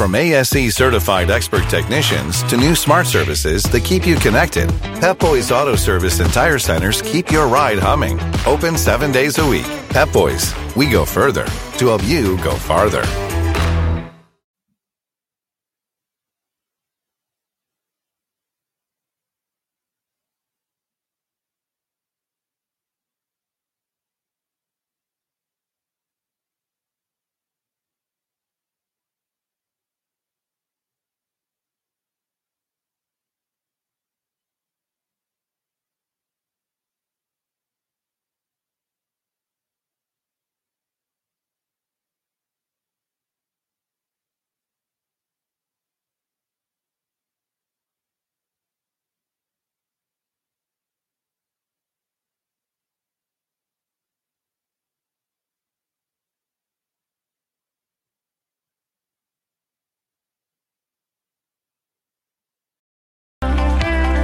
From ASE certified expert technicians to new smart services that keep you connected, Pep Boys Auto Service and Tire Centers keep your ride humming. Open seven days a week. Pep Boys, we go further to help you go farther.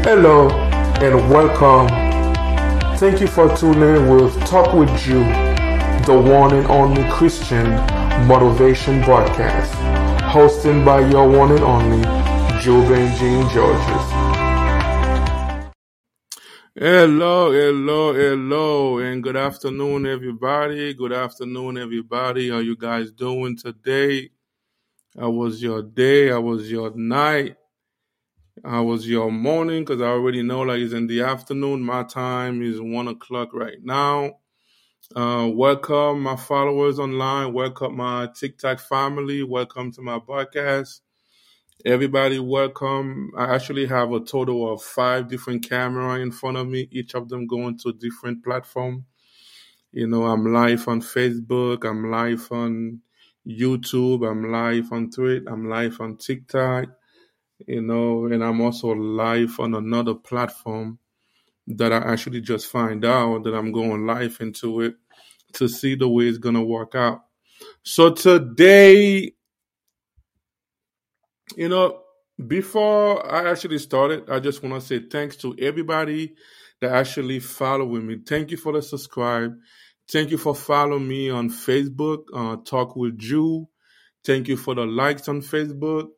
Hello and welcome. Thank you for tuning in with Talk with Jul, the one and only Christian motivation broadcast, hosted by your one and only Joe Benjamin Georges. Hello, hello, hello, and good afternoon, everybody. Good afternoon, everybody. How you guys doing today? How was your day? How was your night? How was your morning? Because I already know, like, it's in the afternoon. My time is one o'clock right now. Uh, welcome, my followers online. Welcome, my TikTok family. Welcome to my podcast. Everybody, welcome. I actually have a total of five different camera in front of me, each of them going to different platform. You know, I'm live on Facebook. I'm live on YouTube. I'm live on Twitter. I'm live on TikTok you know, and I'm also live on another platform that I actually just find out that I'm going live into it to see the way it's gonna work out. So today, you know, before I actually started, I just want to say thanks to everybody that actually following me. Thank you for the subscribe. Thank you for following me on Facebook, uh, Talk with Jul. Thank you for the likes on Facebook.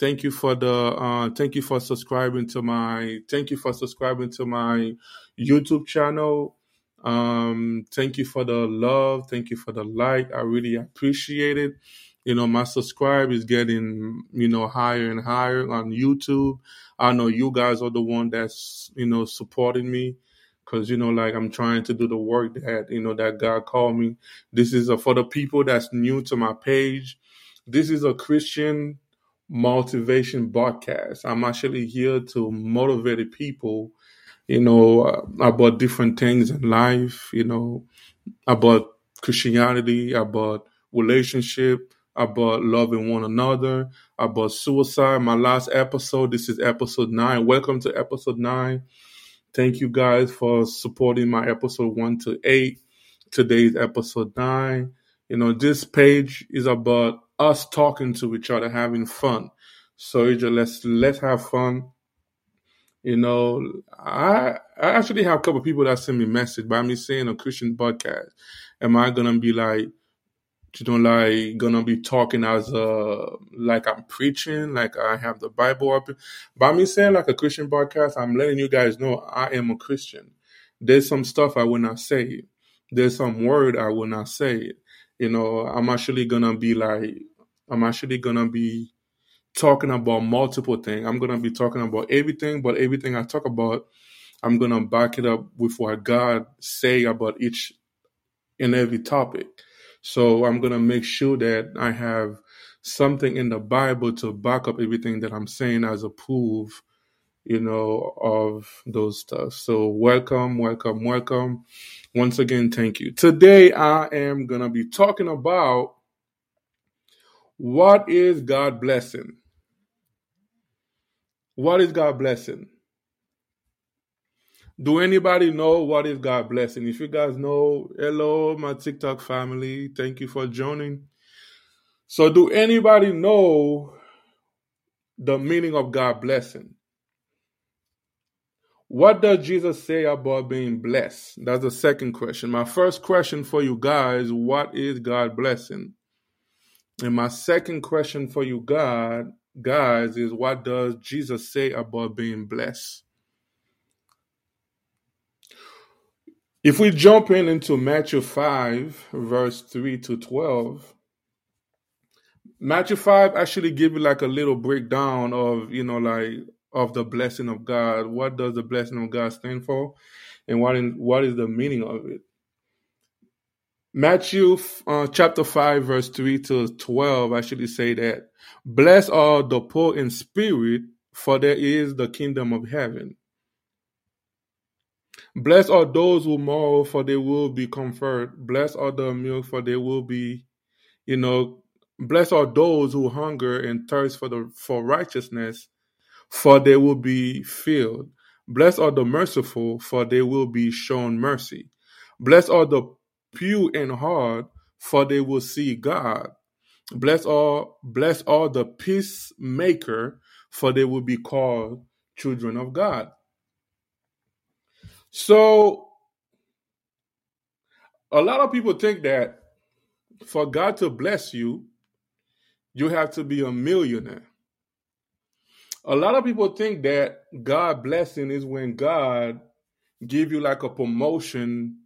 Thank you for the uh, thank you for subscribing to my thank you for subscribing to my YouTube channel. Um, thank you for the love. Thank you for the like. I really appreciate it. You know, my subscribe is getting, you know, higher and higher on YouTube. I know you guys are the one that's, you know, supporting me because, you know, like I'm trying to do the work that, you know, that God called me. This is a, for the people that's new to my page. This is a Christian motivation broadcast. I'm actually here to motivate people, you know, uh, about different things in life, you know, about Christianity, about relationship, about loving one another, about suicide. My last episode, this is episode nine. Welcome to episode nine. Thank you guys for supporting my episode one to eight. Today's episode nine. You know, this page is about us talking to each other, having fun. So just let's let's have fun. You know, I I actually have a couple people that send me message by me saying a Christian podcast. Am I gonna be like you know, like gonna be talking as a like I'm preaching, like I have the Bible up. By me saying like a Christian podcast, I'm letting you guys know I am a Christian. There's some stuff I will not say. There's some word I will not say. You know, I'm actually gonna be like I'm actually gonna be talking about multiple things. I'm gonna be talking about everything, but everything I talk about, I'm gonna back it up with what God say about each and every topic. So I'm gonna make sure that I have something in the Bible to back up everything that I'm saying as a proof, you know, of those stuff. So welcome, welcome, welcome. Once again, thank you. Today I am gonna be talking about What is God blessing? What is God blessing? Do anybody know what is God blessing? If you guys know, hello, my TikTok family. Thank you for joining. So, do anybody know the meaning of God blessing? What does Jesus say about being blessed? That's the second question. My first question for you guys, what is God blessing? And my second question for you God guys is what does Jesus say about being blessed? If we jump in into Matthew 5, verse 3 to 12, Matthew 5 actually give you like a little breakdown of, you know, like of the blessing of God. What does the blessing of God stand for? And what in, what is the meaning of it? Matthew uh, chapter 5, verse 3 to 12 actually say that, Bless all the poor in spirit, for there is the kingdom of heaven. Blessed are those who mourn, for they will be comforted. Blessed are the meek, for they will be, you know, blessed are those who hunger and thirst for the for righteousness, for they will be filled. Blessed are the merciful, for they will be shown mercy. Blessed are the pure in heart, for they will see God. Blessed are blessed are the peacemaker, for they will be called children of God. So, a lot of people think that for God to bless you, you have to be a millionaire. A lot of people think that God blessing is when God give you like a promotion,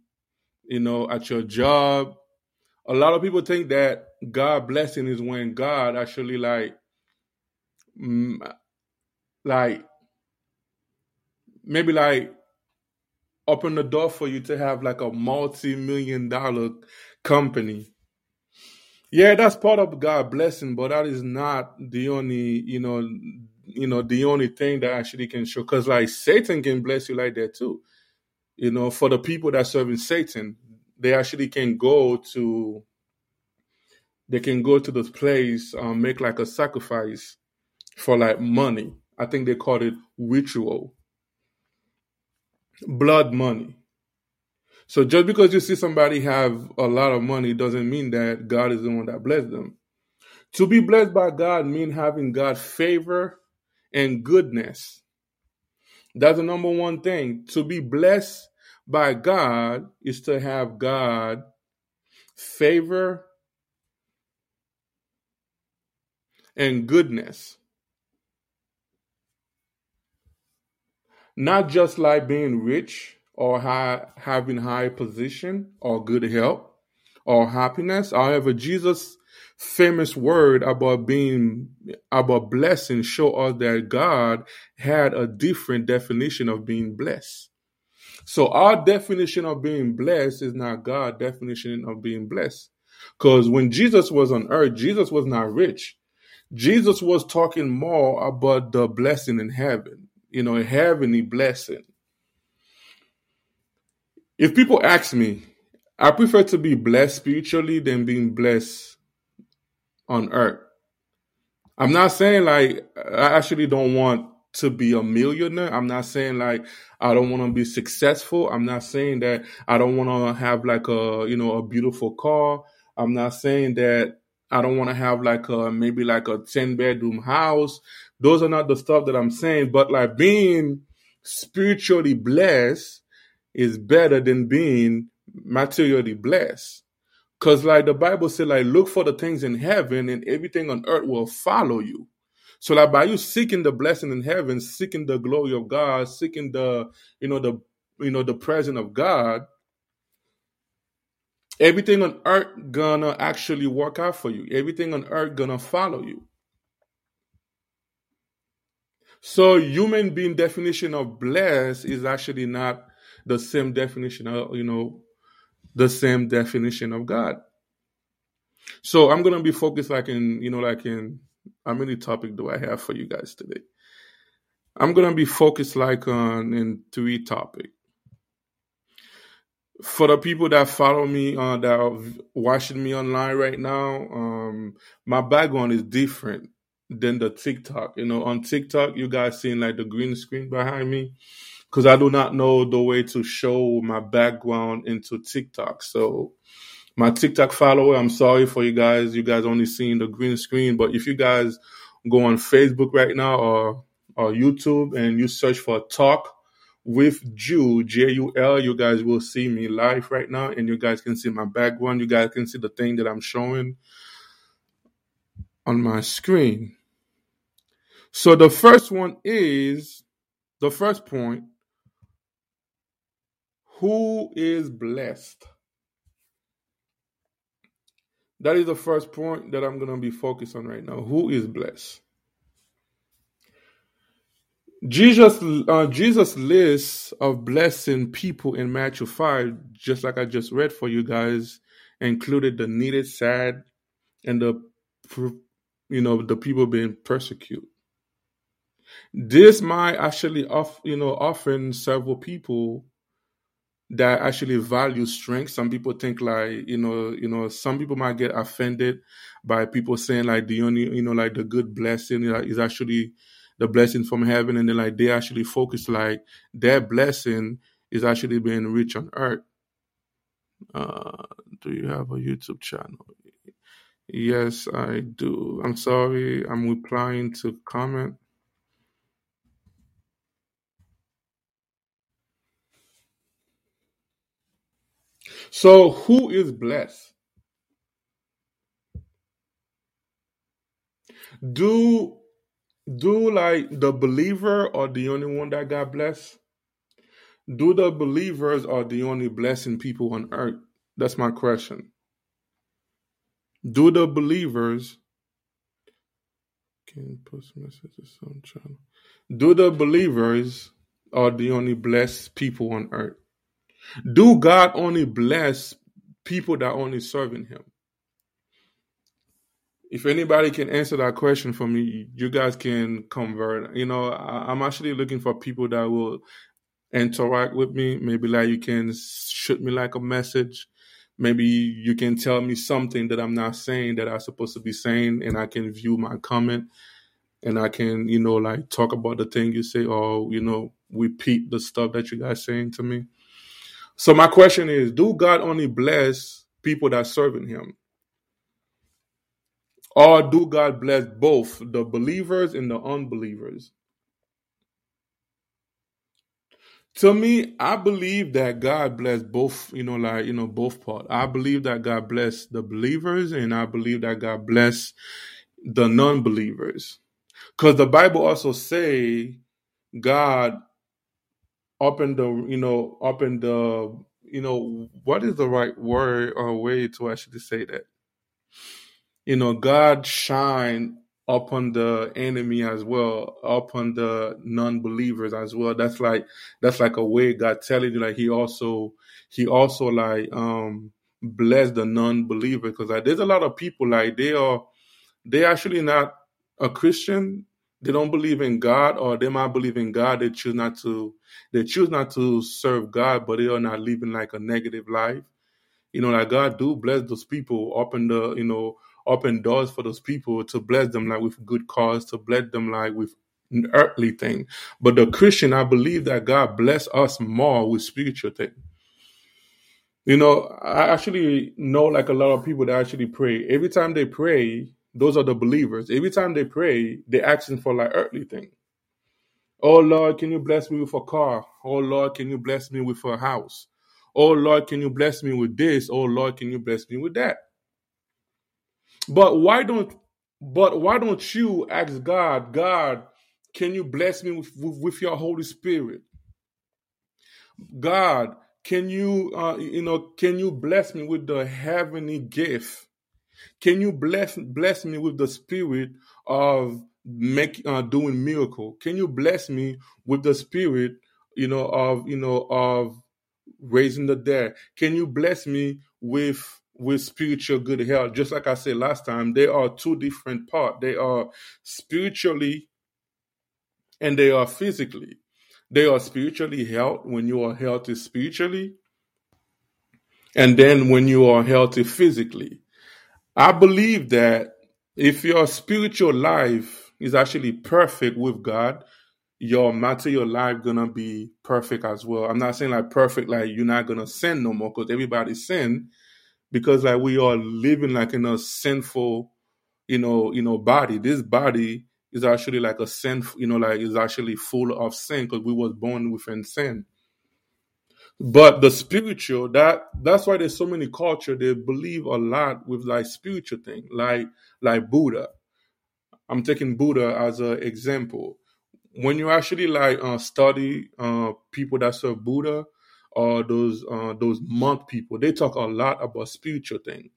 you know, at your job. A lot of people think that God blessing is when God actually like, mm, like maybe like open the door for you to have like a multi-million dollar company. Yeah, that's part of God blessing, but that is not the only, you know, you know, the only thing that actually can show. Because like Satan can bless you like that too. You know, for the people that serving Satan, they actually can go to, they can go to this place, um, make like a sacrifice for like money. I think they call it ritual blood money. So just because you see somebody have a lot of money doesn't mean that God is the one that blessed them. To be blessed by God means having God favor and goodness. That's the number one thing. To be blessed by God is to have God favor and goodness. Not just like being rich or high, having high position or good health or happiness. However, Jesus' famous word about being about blessing show us that God had a different definition of being blessed. So our definition of being blessed is not God's definition of being blessed. Because when Jesus was on earth, Jesus was not rich. Jesus was talking more about the blessing in heaven you know, heavenly blessing. If people ask me, I prefer to be blessed spiritually than being blessed on earth. I'm not saying like I actually don't want to be a millionaire. I'm not saying like I don't want to be successful. I'm not saying that I don't want to have like a, you know, a beautiful car. I'm not saying that I don't want to have like a maybe like a 10 bedroom house. Those are not the stuff that I'm saying, but like being spiritually blessed is better than being materially blessed. Cause like the Bible said, like look for the things in heaven and everything on earth will follow you. So like by you seeking the blessing in heaven, seeking the glory of God, seeking the, you know, the you know, the presence of God, everything on earth gonna actually work out for you. Everything on earth gonna follow you. So human being definition of blessed is actually not the same definition of, you know, the same definition of God. So I'm gonna be focused like in, you know, like in how many topic do I have for you guys today? I'm gonna be focused like on in three topic. for the people that follow me uh, that are watching me online right now, um, my background is different than the TikTok. You know, on TikTok, you guys seeing like the green screen behind me because I do not know the way to show my background into TikTok. So my TikTok follower, I'm sorry for you guys. You guys only seeing the green screen, but if you guys go on Facebook right now or or YouTube and you search for talk with Jul, J U L, you guys will see me live right now and you guys can see my background. You guys can see the thing that I'm showing on my screen. So the first one is the first point who is blessed? That is the first point that I'm going to be focused on right now. Who is blessed? Jesus, uh, Jesus list of blessing people in Matthew 5, just like I just read for you guys, included the needed, sad, and the, you know, the people being persecuted. This might actually, off, you know, often several people that actually value strength. Some people think like, you know, you know, some people might get offended by people saying like the only, you know, like the good blessing is actually the blessing from heaven. And then like they actually focus like their blessing is actually being rich on earth. Uh do you have a youtube channel? Yes i do. I'm sorry. I'm replying to comment so who is blessed do do like the believer or the only one that got blessed? Do the believers are the only blessing people on earth? That's my question. Do the believers can post messages on channel? Do the believers are the only blessed people on earth? Do God only bless people that only serving Him? if anybody can answer that question for me, you guys can convert. You know, I, am actually looking for people that will interact with me. Maybe like you can shoot me like a message. Maybe you can tell me something that I'm not saying that I'm supposed to be saying, and I can view my comment, and I can, you know, like talk about the thing you say, or you know, repeat the stuff that you guys saying to me. So my question is, do God only bless people that serving Him? Or do God bless both the believers and the unbelievers? To me, I believe that God bless both, you know, like, you know, both part. I believe that God bless the believers and I believe that God bless the non-believers. Because the Bible also say God up in the, you know, up in the, you know, what is the right word or way to actually say that? you know, God shine upon the enemy as well, upon the non-believers as well. That's like that's like a way God telling you like He also He also like um bless the non-believer because like there's a lot of people like they are they actually not a Christian. They don't believe in God, or they might believe in God. They choose not to. They choose not to serve God, but they are not living like a negative life. You know, like God do bless those people open the you know open doors for those people to bless them like with good cause, to bless them like with an earthly thing. But the Christian, I believe that God bless us more with spiritual thing. You know, I actually know like a lot of people that actually pray. Every time they pray, those are the believers. Every time they pray, they're asking for like earthly thing. Oh Lord, can you bless me with a car? Oh Lord, can you bless me with a house? Oh Lord, can you bless me with this? Oh Lord, can you bless me with that? But why don't but why don't you ask God, God, can you bless me with, with, with your Holy Spirit? God, can you uh, you know can you bless me with the heavenly gift? Can you bless bless me with the spirit of make uh, doing miracle? Can you bless me with the spirit, you know, of you know of raising the dead? Can you bless me with with spiritual good health. Just like I said last time, they are two different parts. They are spiritually and they are physically. They are spiritually health when you are healthy spiritually. and then when you are healthy physically. I believe that if your spiritual life is actually perfect with God, your material life gonna be perfect as well. I'm not saying like perfect, like you're not gonna sin no more, because everybody sin, because like we are living like in a sinful, you know, you know, body. This body is actually like a sin, you know, like is actually full of sin because we was born within sin. But the spiritual, that that's why there's so many culture they believe a lot with like spiritual thing, like like Buddha. I'm taking Buddha as an example. When you actually like uh, study uh, people that serve Buddha or those uh, those monk people, they talk a lot about spiritual thing.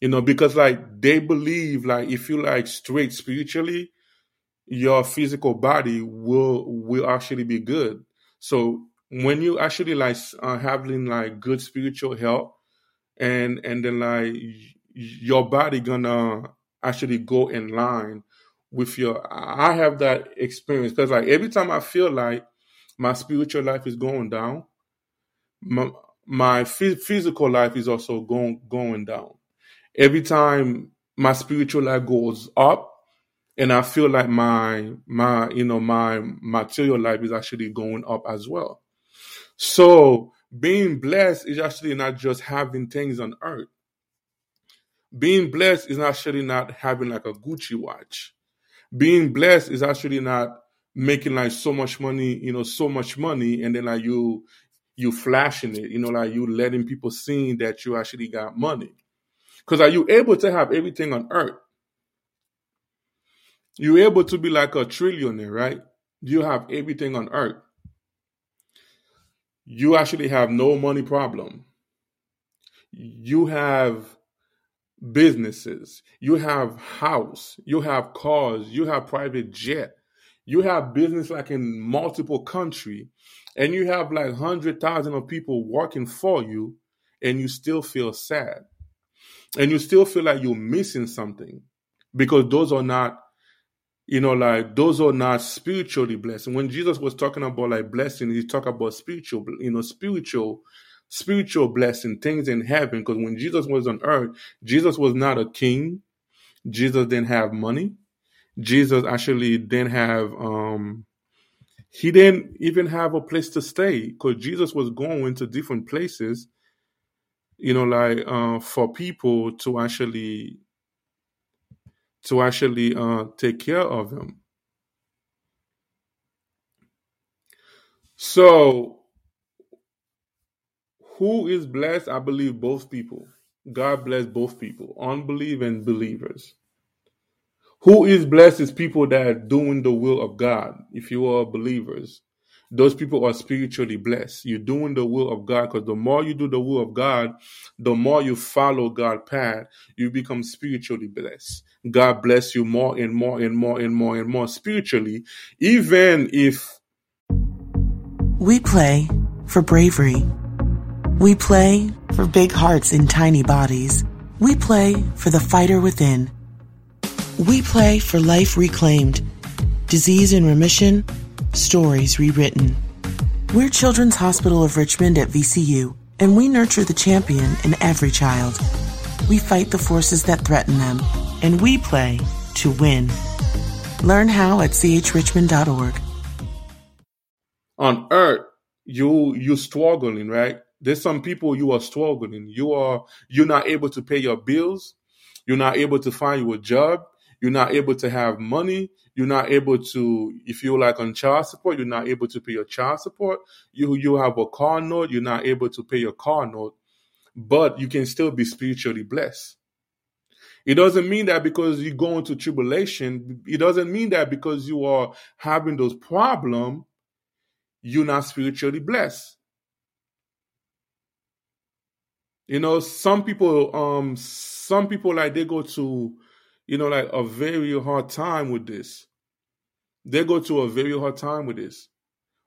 You know, because like they believe like if you like straight spiritually, your physical body will will actually be good. So when you actually like uh, having like good spiritual health and and then like your body gonna actually go in line with your i have that experience because like every time i feel like my spiritual life is going down my, my physical life is also going going down. Every time my spiritual life goes up and i feel like my my you know my material life is actually going up as well so being blessed is actually not just having things on earth. Being blessed is actually not having like a Gucci watch. Being blessed is actually not making like so much money, you know, so much money, and then like you you flashing it, you know, like you letting people see that you actually got money. Because are you able to have everything on earth? You're able to be like a trillionaire, right? You have everything on earth you actually have no money problem. You have businesses, you have house, you have cars, you have private jet, you have business like in multiple country, and you have like hundred thousand of people working for you, and you still feel sad, and you still feel like you're missing something because those are not you know, like those are not spiritually blessed. And when Jesus was talking about like blessing, he talked about spiritual, you know, spiritual, spiritual blessing, things in heaven. Because when Jesus was on earth, Jesus was not a king. Jesus didn't have money. Jesus actually didn't have um he didn't even have a place to stay because Jesus was going to different places, you know, like uh, for people to actually to actually uh, take care of him. So, who is blessed? I believe both people. God bless both people, unbelievers and believers. Who is blessed is people that are doing the will of God, if you are believers those people are spiritually blessed. You're doing the will of God because the more you do the will of God, the more you follow God's path, you become spiritually blessed. God bless you more and more and more and more and more spiritually, even if. We play for bravery. We play for big hearts in tiny bodies. We play for the fighter within. We play for life reclaimed, disease in remission Stories Rewritten. We're Children's Hospital of Richmond at VCU, and we nurture the champion in every child. We fight the forces that threaten them, and we play to win. Learn how at chrichmond.org. On earth, you you struggling, right? There's some people you are struggling. You are you're not able to pay your bills. You're not able to find you a job. You're not able to have money. You're not able to, if you're like on child support, you're not able to pay your child support. You you have a car note, you're not able to pay your car note, but you can still be spiritually blessed. It doesn't mean that because you go into tribulation, it doesn't mean that because you are having those problems, you're not spiritually blessed. You know, some people, um, some people like they go to you know, like a very hard time with this. They go to a very hard time with this.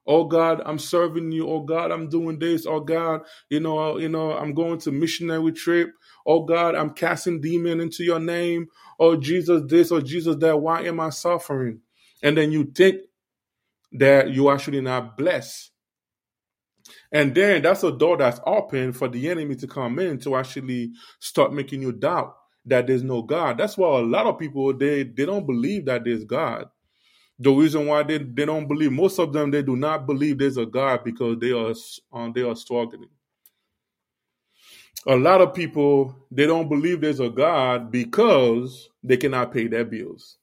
Oh God, I'm serving you. Oh God, I'm doing this. Oh God, you know, you know, I'm going to missionary trip. Oh God, I'm casting demon into your name. Oh Jesus, this Oh Jesus that. Why am I suffering? And then you think that you're actually not blessed. And then that's a door that's open for the enemy to come in to actually start making you doubt that there's no God. That's why a lot of people they they don't believe that there's God. The reason why they, they don't believe most of them they do not believe there's a God because they are um, they are struggling. A lot of people they don't believe there's a God because they cannot pay their bills.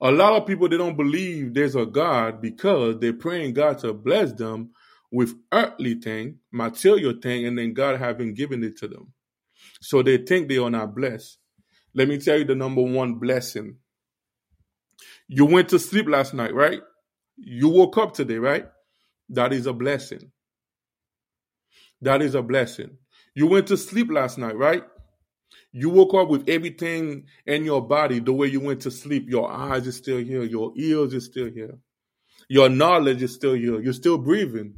A lot of people they don't believe there's a God because they're praying God to bless them with earthly thing, material thing, and then God having given it to them. So they think they are not blessed. Let me tell you the number one blessing. You went to sleep last night, right? You woke up today, right? That is a blessing. That is a blessing. You went to sleep last night, right? You woke up with everything in your body the way you went to sleep. Your eyes is still here. Your ears is still here. Your knowledge is still here. You're still breathing.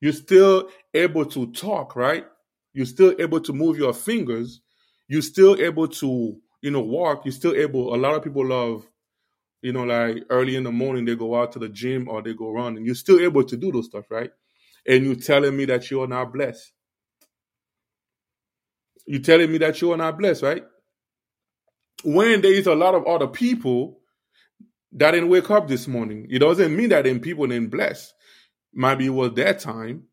You're still able to talk, right? You're still able to move your fingers. You're still able to, you know, walk. You're still able. A lot of people love, you know, like early in the morning they go out to the gym or they go run, and you're still able to do those stuff, right? And you're telling me that you are not blessed. You're telling me that you are not blessed, right? When there is a lot of other people that didn't wake up this morning, it doesn't mean that them people didn't bless. Maybe it was their time,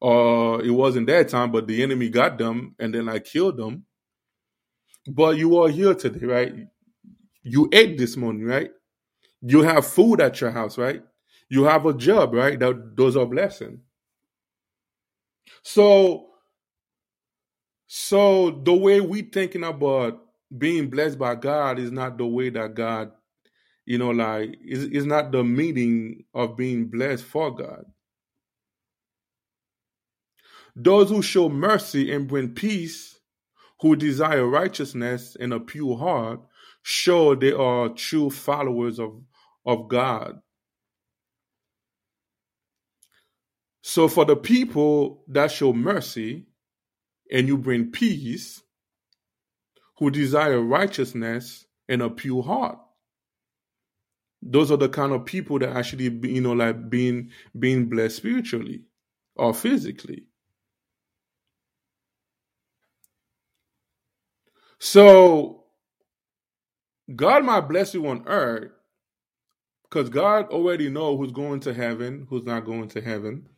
or it wasn't their time, but the enemy got them and then I killed them. But you are here today, right? You ate this morning, right? You have food at your house, right? You have a job, right? That those are blessings. So, so the way we thinking about being blessed by God is not the way that God, you know, like is is not the meaning of being blessed for God. Those who show mercy and bring peace, who desire righteousness and a pure heart, show they are true followers of, of God. So, for the people that show mercy and you bring peace, who desire righteousness and a pure heart, those are the kind of people that actually, you know, like being being blessed spiritually or physically. So God might bless you on earth because God already know who's going to heaven, who's not going to heaven.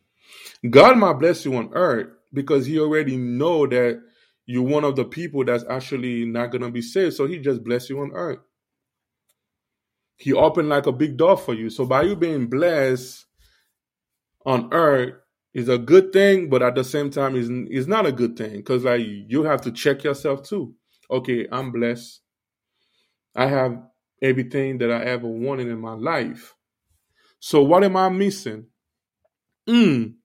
God might bless you on earth because he already know that you're one of the people that's actually not going to be saved. So he just bless you on earth. He opened like a big door for you. So by you being blessed on earth is a good thing, but at the same time is is not a good thing because like you have to check yourself too okay, I'm blessed. I have everything that I ever wanted in my life. So what am I missing? Mm.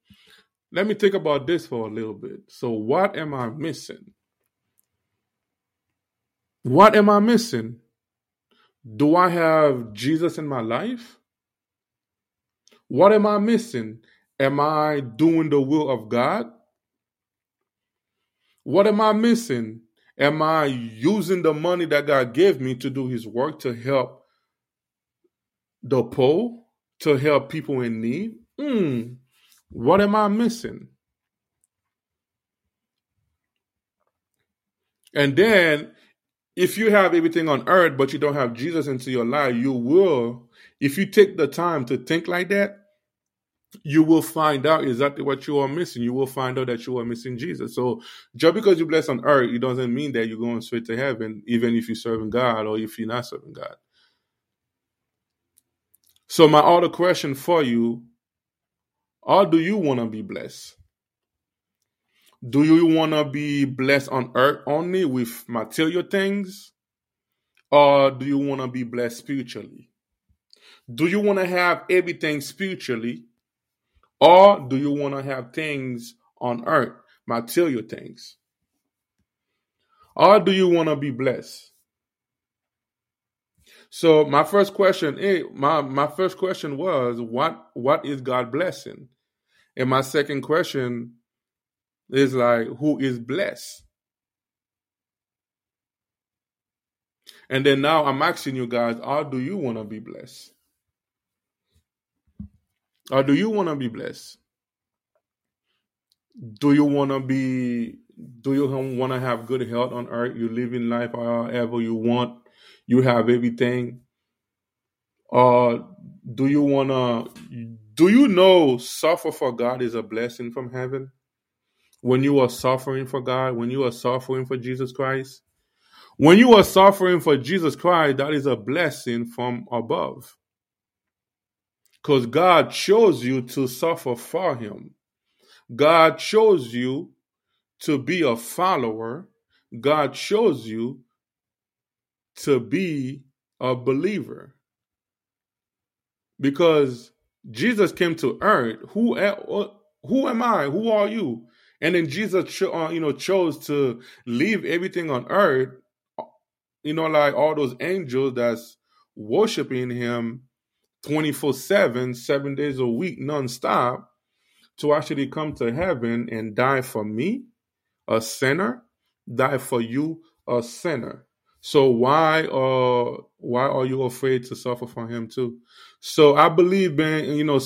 Let me think about this for a little bit. So what am I missing? What am I missing? Do I have Jesus in my life? What am I missing? Am I doing the will of God? What am I missing? Am I using the money that God gave me to do His work to help the poor, to help people in need? Hmm, what am I missing? And then, if you have everything on earth, but you don't have Jesus into your life, you will, if you take the time to think like that, you will find out exactly what you are missing. You will find out that you are missing Jesus. So just because you're blessed on earth, it doesn't mean that you're going straight to heaven, even if you're serving God or if you're not serving God. So my other question for you, how do you want to be blessed? Do you want to be blessed on earth only with material things? Or do you want to be blessed spiritually? Do you want to have everything spiritually or do you want to have things on earth, material things? Or do you want to be blessed? So my first question, eh, my my first question was, what what is God blessing? And my second question is like, who is blessed? And then now I'm asking you guys, how do you want to be blessed? Or do you want to be blessed? do you want to be do you want to have good health on earth? You live in life however you want. You have everything. Or do you want to do you know suffer for god is a blessing from heaven? When you are suffering for god when you are suffering for jesus christ when you are suffering for jesus christ that is a blessing from above because god chose you to suffer for him god chose you to be a follower, God chose you to be a believer. Because Jesus came to earth. Who who am I? Who are you? And then Jesus, uh, you know, chose to leave everything on earth. You know, like all those angels that's worshiping Him twenty four seven, seven days a week, nonstop, to actually come to heaven and die for me a sinner, die for you, a sinner. So why uh why are you afraid to suffer for him too? So I believe, man, you know,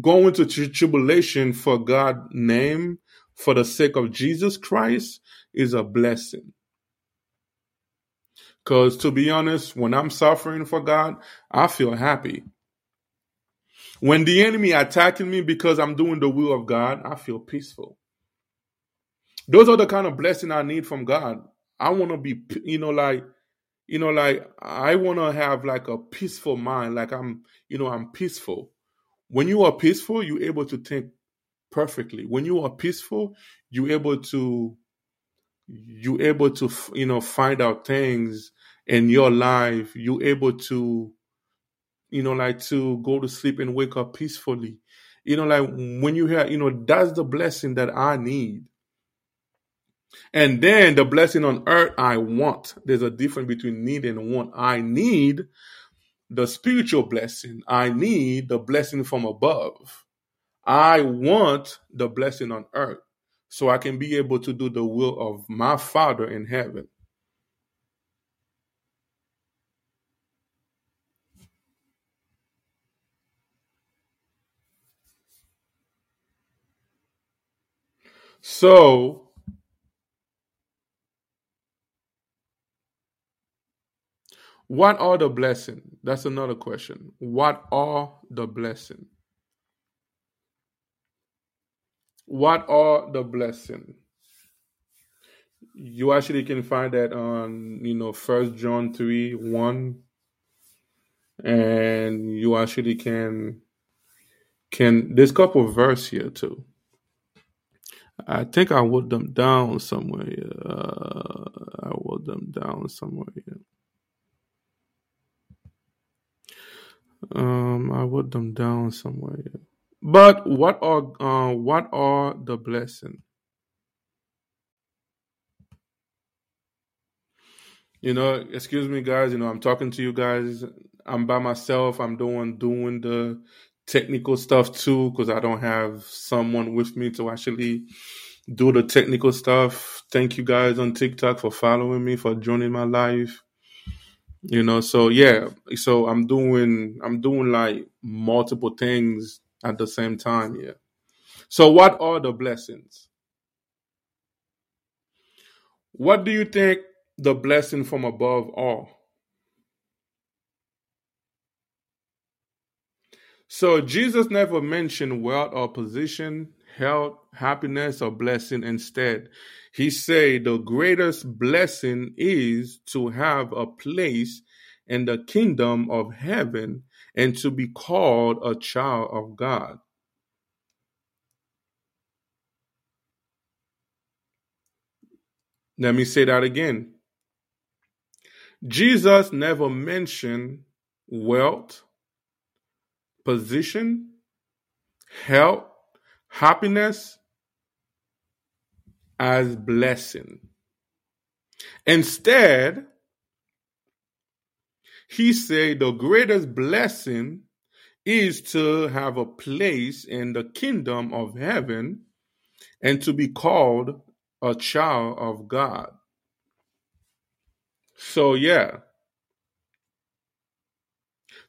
going to tribulation for God's name, for the sake of Jesus Christ, is a blessing. Because to be honest, when I'm suffering for God, I feel happy. When the enemy attacking me because I'm doing the will of God, I feel peaceful. Those are the kind of blessing I need from God. I want to be, you know, like, you know, like I want to have like a peaceful mind. Like I'm, you know, I'm peaceful. When you are peaceful, you're able to think perfectly. When you are peaceful, you're able to, you're able to, you know, find out things in your life. You're able to, you know, like to go to sleep and wake up peacefully. You know, like when you hear, you know, that's the blessing that I need. And then the blessing on earth I want. There's a difference between need and want. I need the spiritual blessing. I need the blessing from above. I want the blessing on earth so I can be able to do the will of my Father in heaven. So, What are the blessing? That's another question. What are the blessing? What are the blessing? You actually can find that on, you know, First John 3 1. And you actually can can a couple verse here too. I think I wrote them down somewhere. Uh, I wrote them down somewhere. Here. Um, I wrote them down somewhere. But what are uh, what are the blessing? You know, excuse me, guys. You know, I'm talking to you guys. I'm by myself. I'm doing doing the technical stuff too because I don't have someone with me to actually do the technical stuff. Thank you guys on TikTok for following me for joining my live you know so yeah so i'm doing i'm doing like multiple things at the same time yeah. So what are the blessings? What do you think the blessing from above are so jesus never mentioned wealth or position health happiness or blessing instead he said the greatest blessing is to have a place in the kingdom of heaven and to be called a child of God. Let me say that again. Jesus never mentioned wealth, position, health, happiness, as blessing. Instead, he said the greatest blessing is to have a place in the kingdom of heaven and to be called a child of God. So, yeah,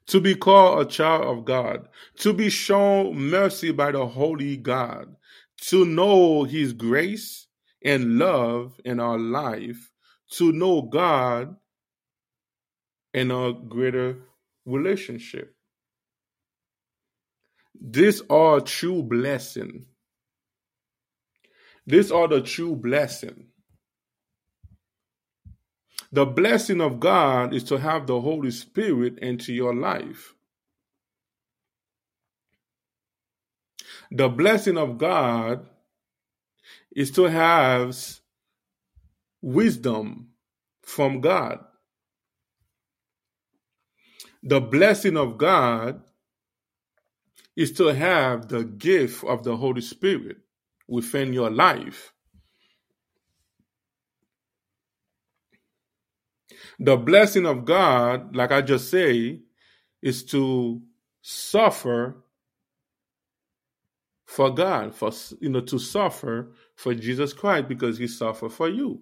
to be called a child of God, to be shown mercy by the Holy God, to know His grace and love in our life, to know God in a greater relationship. These are true blessing. These are the true blessing. The blessing of God is to have the Holy Spirit into your life. The blessing of God is to have wisdom from God. The blessing of God is to have the gift of the Holy Spirit within your life. The blessing of God, like I just say, is to suffer for God, for you know, to suffer for Jesus Christ because he suffered for you.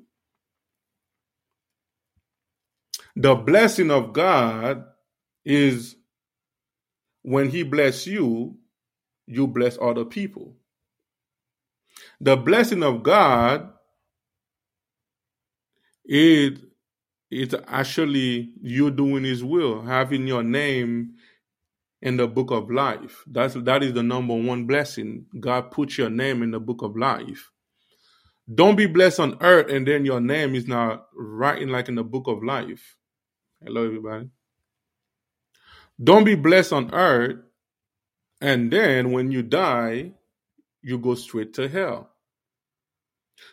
The blessing of God is when he bless you, you bless other people. The blessing of God is it's actually you doing his will, having your name in the book of life. That's that is the number one blessing. God put your name in the book of life. Don't be blessed on earth and then your name is not writing like in the book of life. Hello, everybody. Don't be blessed on earth and then when you die, you go straight to hell.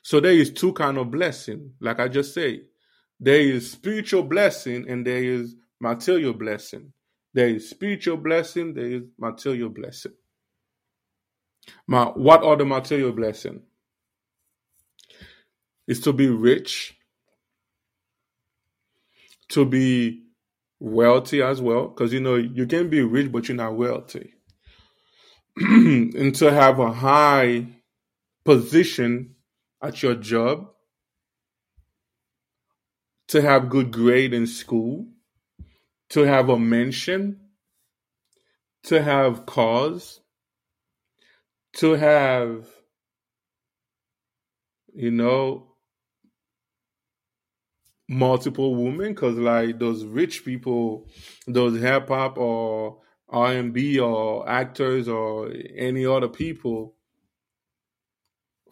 So there is two kind of blessing, like I just said. There is spiritual blessing and there is material blessing. There is spiritual blessing, there is material blessing. Ma, what are the material blessing? Is to be rich, to be wealthy as well, because you know you can be rich but you're not wealthy, and to have a high position at your job, to have good grade in school, to have a mention, to have cause, to have, you know, multiple women, because like those rich people, those hip hop or R and B or actors or any other people,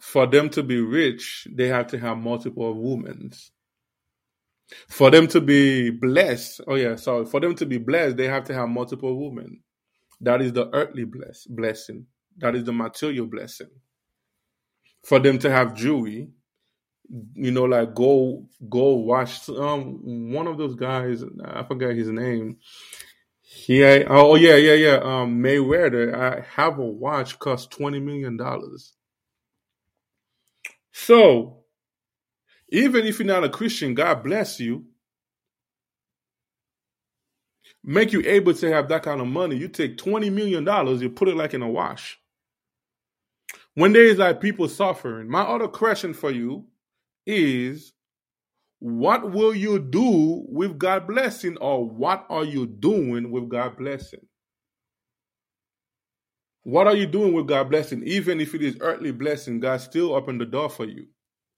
for them to be rich, they have to have multiple women. For them to be blessed, oh yeah, sorry. For them to be blessed, they have to have multiple women. That is the earthly bless, blessing. That is the material blessing. For them to have jewelry, you know, like go go watch um one of those guys. I forget his name. He oh yeah yeah yeah um Mayweather. I have a watch cost twenty million dollars. So even if you're not a Christian, God bless you. Make you able to have that kind of money. You take $20 million, you put it like in a wash. When there is like people suffering, my other question for you is what will you do with God blessing, or what are you doing with God blessing? What are you doing with God blessing? Even if it is earthly blessing, God still opened the door for you.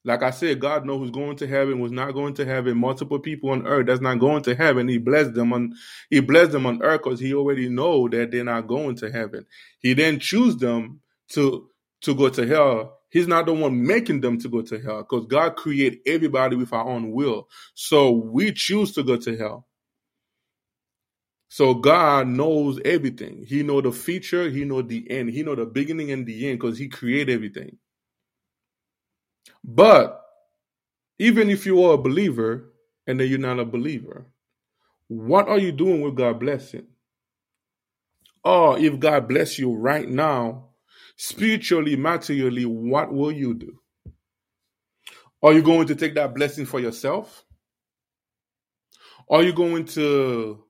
Like I said, God knows who's going to heaven, who's not going to heaven. Multiple people on earth that's not going to heaven. He blessed them on He blessed them on earth because He already know that they're not going to heaven. He then choose them to to go to hell. He's not the one making them to go to hell because God created everybody with our own will. So we choose to go to hell. So God knows everything. He know the future. He know the end. He know the beginning and the end because He created everything. But even if you are a believer and then you're not a believer, what are you doing with God blessing? Or if God bless you right now, spiritually, materially, what will you do? Are you going to take that blessing for yourself? Are you going to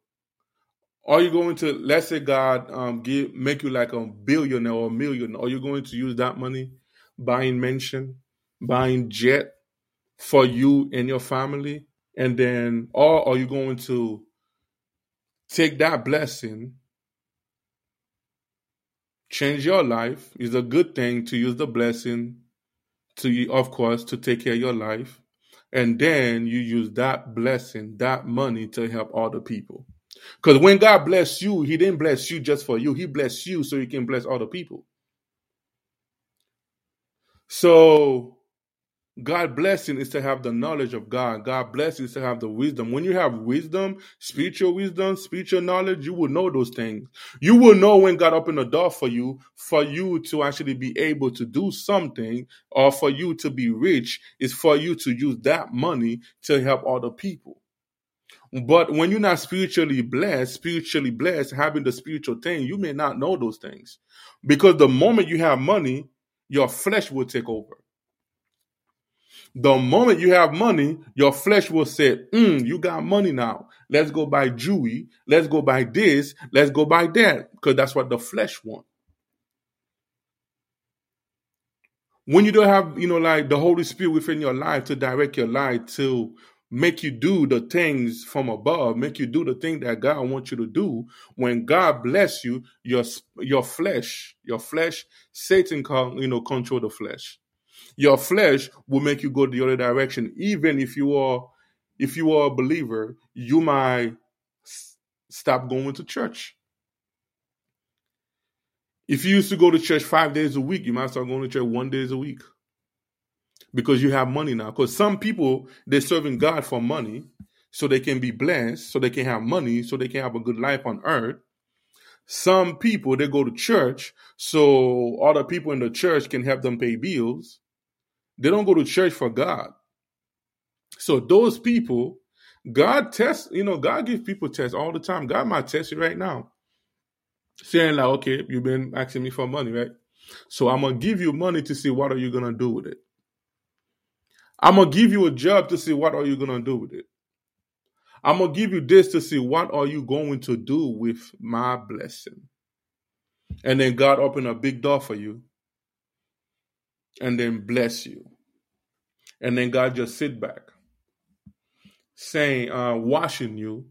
are you going to let's say God um give make you like a billionaire or a million? Are you going to use that money buying mansion, buying jet for you and your family? And then, or are you going to take that blessing change your life. It's a good thing to use the blessing to, of course, to take care of your life. And then you use that blessing, that money to help other people. Because when God bless you, He didn't bless you just for you. He blessed you so He can bless other people. So God blessing is to have the knowledge of God. God blessing is to have the wisdom. When you have wisdom, spiritual wisdom, spiritual knowledge, you will know those things. You will know when God opened the door for you, for you to actually be able to do something, or for you to be rich, is for you to use that money to help other people. But when you're not spiritually blessed, spiritually blessed, having the spiritual thing, you may not know those things. Because the moment you have money, your flesh will take over. The moment you have money, your flesh will say, mm, you got money now. Let's go buy jewelry. Let's go buy this. Let's go buy that. Because that's what the flesh wants. When you don't have, you know, like the Holy Spirit within your life to direct your life to make you do the things from above, make you do the thing that God wants you to do. When God bless you, your your flesh, your flesh, Satan can you know control the flesh your flesh will make you go the other direction. Even if you are, if you are a believer, you might stop going to church. If you used to go to church five days a week, you might start going to church one days a week because you have money now. Because some people they're serving God for money, so they can be blessed, so they can have money, so they can have a good life on earth. Some people they go to church so other people in the church can help them pay bills. They don't go to church for God. So those people, God tests, you know, God gives people tests all the time. God might test you right now. Saying like, okay, you've been asking me for money, right? So I'm gonna give you money to see what are you gonna do with it. I'm gonna give you a job to see what are you gonna do with it. I'm gonna give you this to see what are you going to do with my blessing. And then God open a big door for you and then bless you. And then God just sit back, saying, uh, watching you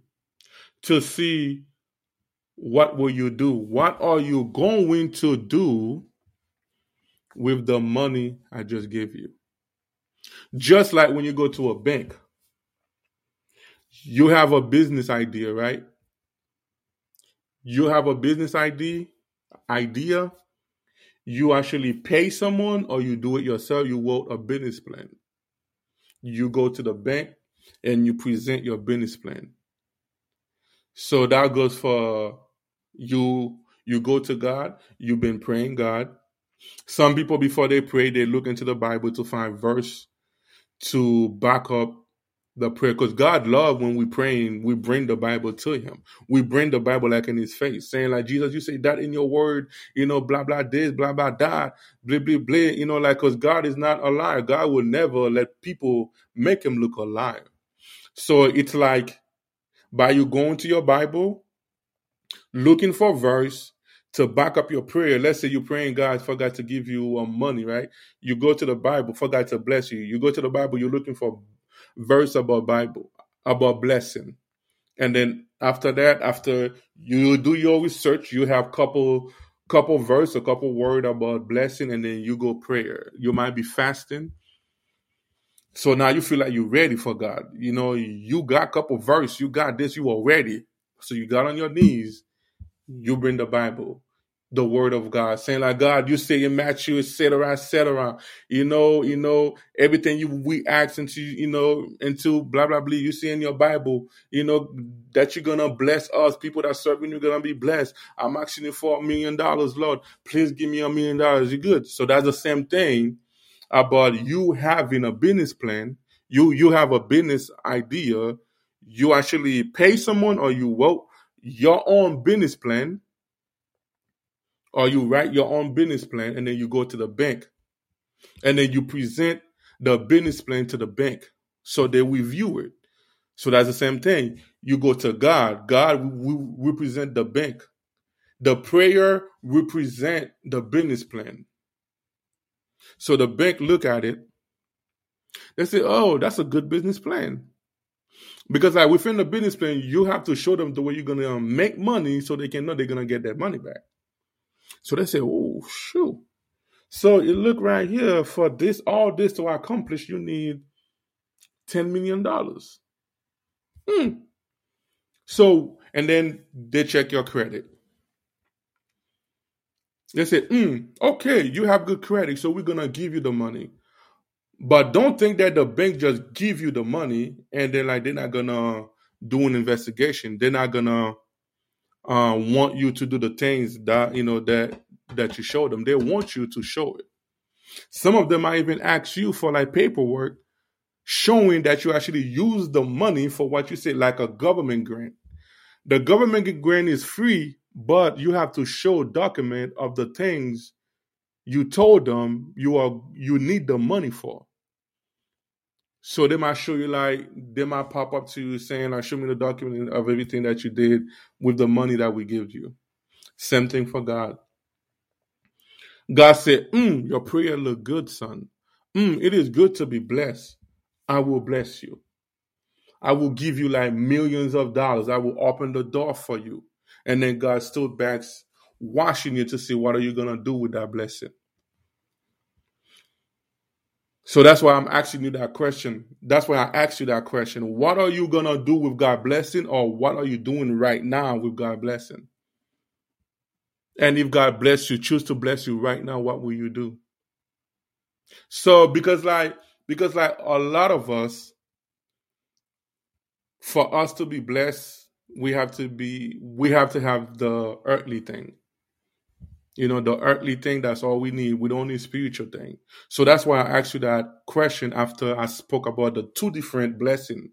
to see what will you do? What are you going to do with the money I just gave you? Just like when you go to a bank, you have a business idea, right? You have a business idea, idea, you actually pay someone or you do it yourself, you wrote a business plan. You go to the bank and you present your business plan. So that goes for you you go to God, you've been praying God. Some people before they pray, they look into the Bible to find verse to back up the prayer because God love when we praying, we bring the Bible to Him. We bring the Bible like in His face, saying like Jesus, you say that in your word, you know, blah blah this, blah blah that, blah blah blah. You know, like because God is not a liar. God will never let people make Him look a liar. So it's like by you going to your Bible, looking for verse to back up your prayer. Let's say you're praying God forgot to give you um, money, right? You go to the Bible, for God to bless you. You go to the Bible, you're looking for verse about Bible, about blessing. And then after that, after you do your research, you have couple couple verse, a couple word about blessing, and then you go prayer. You might be fasting. So now you feel like you're ready for God. You know, you got couple verse, you got this, you are ready. So you got on your knees, you bring the Bible the word of God, saying like God, you say in Matthew, etc., etc. You know, you know everything you we ask into, you know, into blah blah blah. You see in your Bible, you know that you're gonna bless us. People that serving you you're gonna be blessed. I'm asking you for a million dollars, Lord. Please give me a million dollars. You're good. So that's the same thing about you having a business plan. You you have a business idea. You actually pay someone or you wrote your own business plan or you write your own business plan and then you go to the bank and then you present the business plan to the bank so they review it. So that's the same thing. You go to God. God will represent the bank. The prayer represent the business plan. So the bank look at it. They say, "Oh, that's a good business plan." Because like within the business plan, you have to show them the way you're gonna um, make money, so they can know they're gonna get that money back. So they say, oh, shoot. So you look right here for this, all this to accomplish, you need $10 million. Hmm. So, and then they check your credit. They say, mm, okay, you have good credit, so we're gonna give you the money. But don't think that the bank just give you the money and then like they're not gonna do an investigation. They're not gonna uh, want you to do the things that you know that that you show them. They want you to show it. Some of them might even ask you for like paperwork showing that you actually use the money for what you say, like a government grant. The government grant is free, but you have to show document of the things you told them you are you need the money for. So they might show you like they might pop up to you saying, like, show me the document of everything that you did with the money that we give you. Same thing for God. God said, mm, your prayer look good, son. Mm, it is good to be blessed. I will bless you. I will give you like millions of dollars. I will open the door for you. And then God still backs watching you to see what are you gonna do with that blessing. So that's why I'm asking you that question. That's why I asked you that question. What are you gonna do with God blessing, or what are you doing right now with God blessing? And if God bless you, choose to bless you right now, what will you do? So because like because like a lot of us, for us to be blessed, we have to be we have to have the earthly thing. You know, the earthly thing, that's all we need. We don't need spiritual thing. So that's why I asked you that question after I spoke about the two different blessing.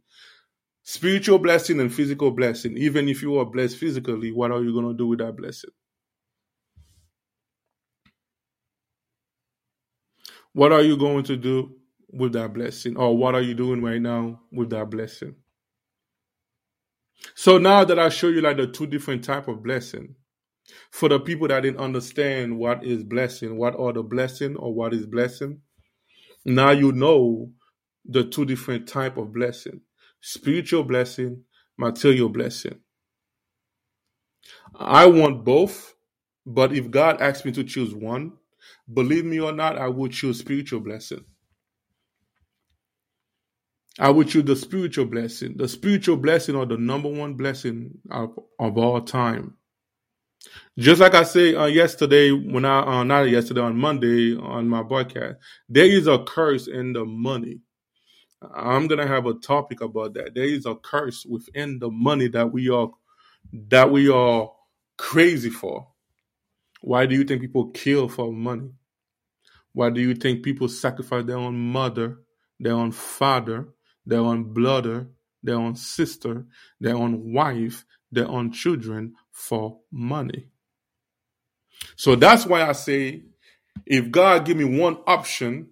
Spiritual blessing and physical blessing. Even if you are blessed physically, what are you going to do with that blessing? What are you going to do with that blessing? Or what are you doing right now with that blessing? So now that I show you like the two different type of blessing, for the people that didn't understand what is blessing, what are the blessing or what is blessing, now you know the two different type of blessing. Spiritual blessing, material blessing. I want both, but if God asks me to choose one, believe me or not, I would choose spiritual blessing. I would choose the spiritual blessing. The spiritual blessing or the number one blessing of, of all time. Just like I said uh, yesterday, when I uh, not yesterday on Monday on my broadcast, there is a curse in the money. I'm gonna have a topic about that. There is a curse within the money that we are that we are crazy for. Why do you think people kill for money? Why do you think people sacrifice their own mother, their own father, their own brother, their own sister, their own wife, their own children for money. So that's why I say, if God give me one option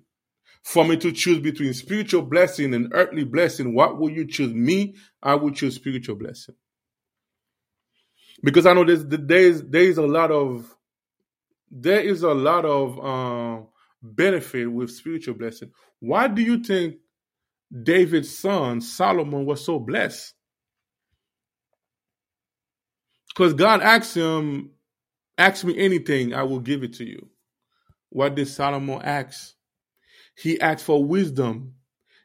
for me to choose between spiritual blessing and earthly blessing, what will you choose? Me, I would choose spiritual blessing. Because I know there's there's there's a lot of there is a lot of um, benefit with spiritual blessing. Why do you think David's son Solomon was so blessed? Because God asked him, Ask me anything, I will give it to you. What did Solomon ask? He asked for wisdom.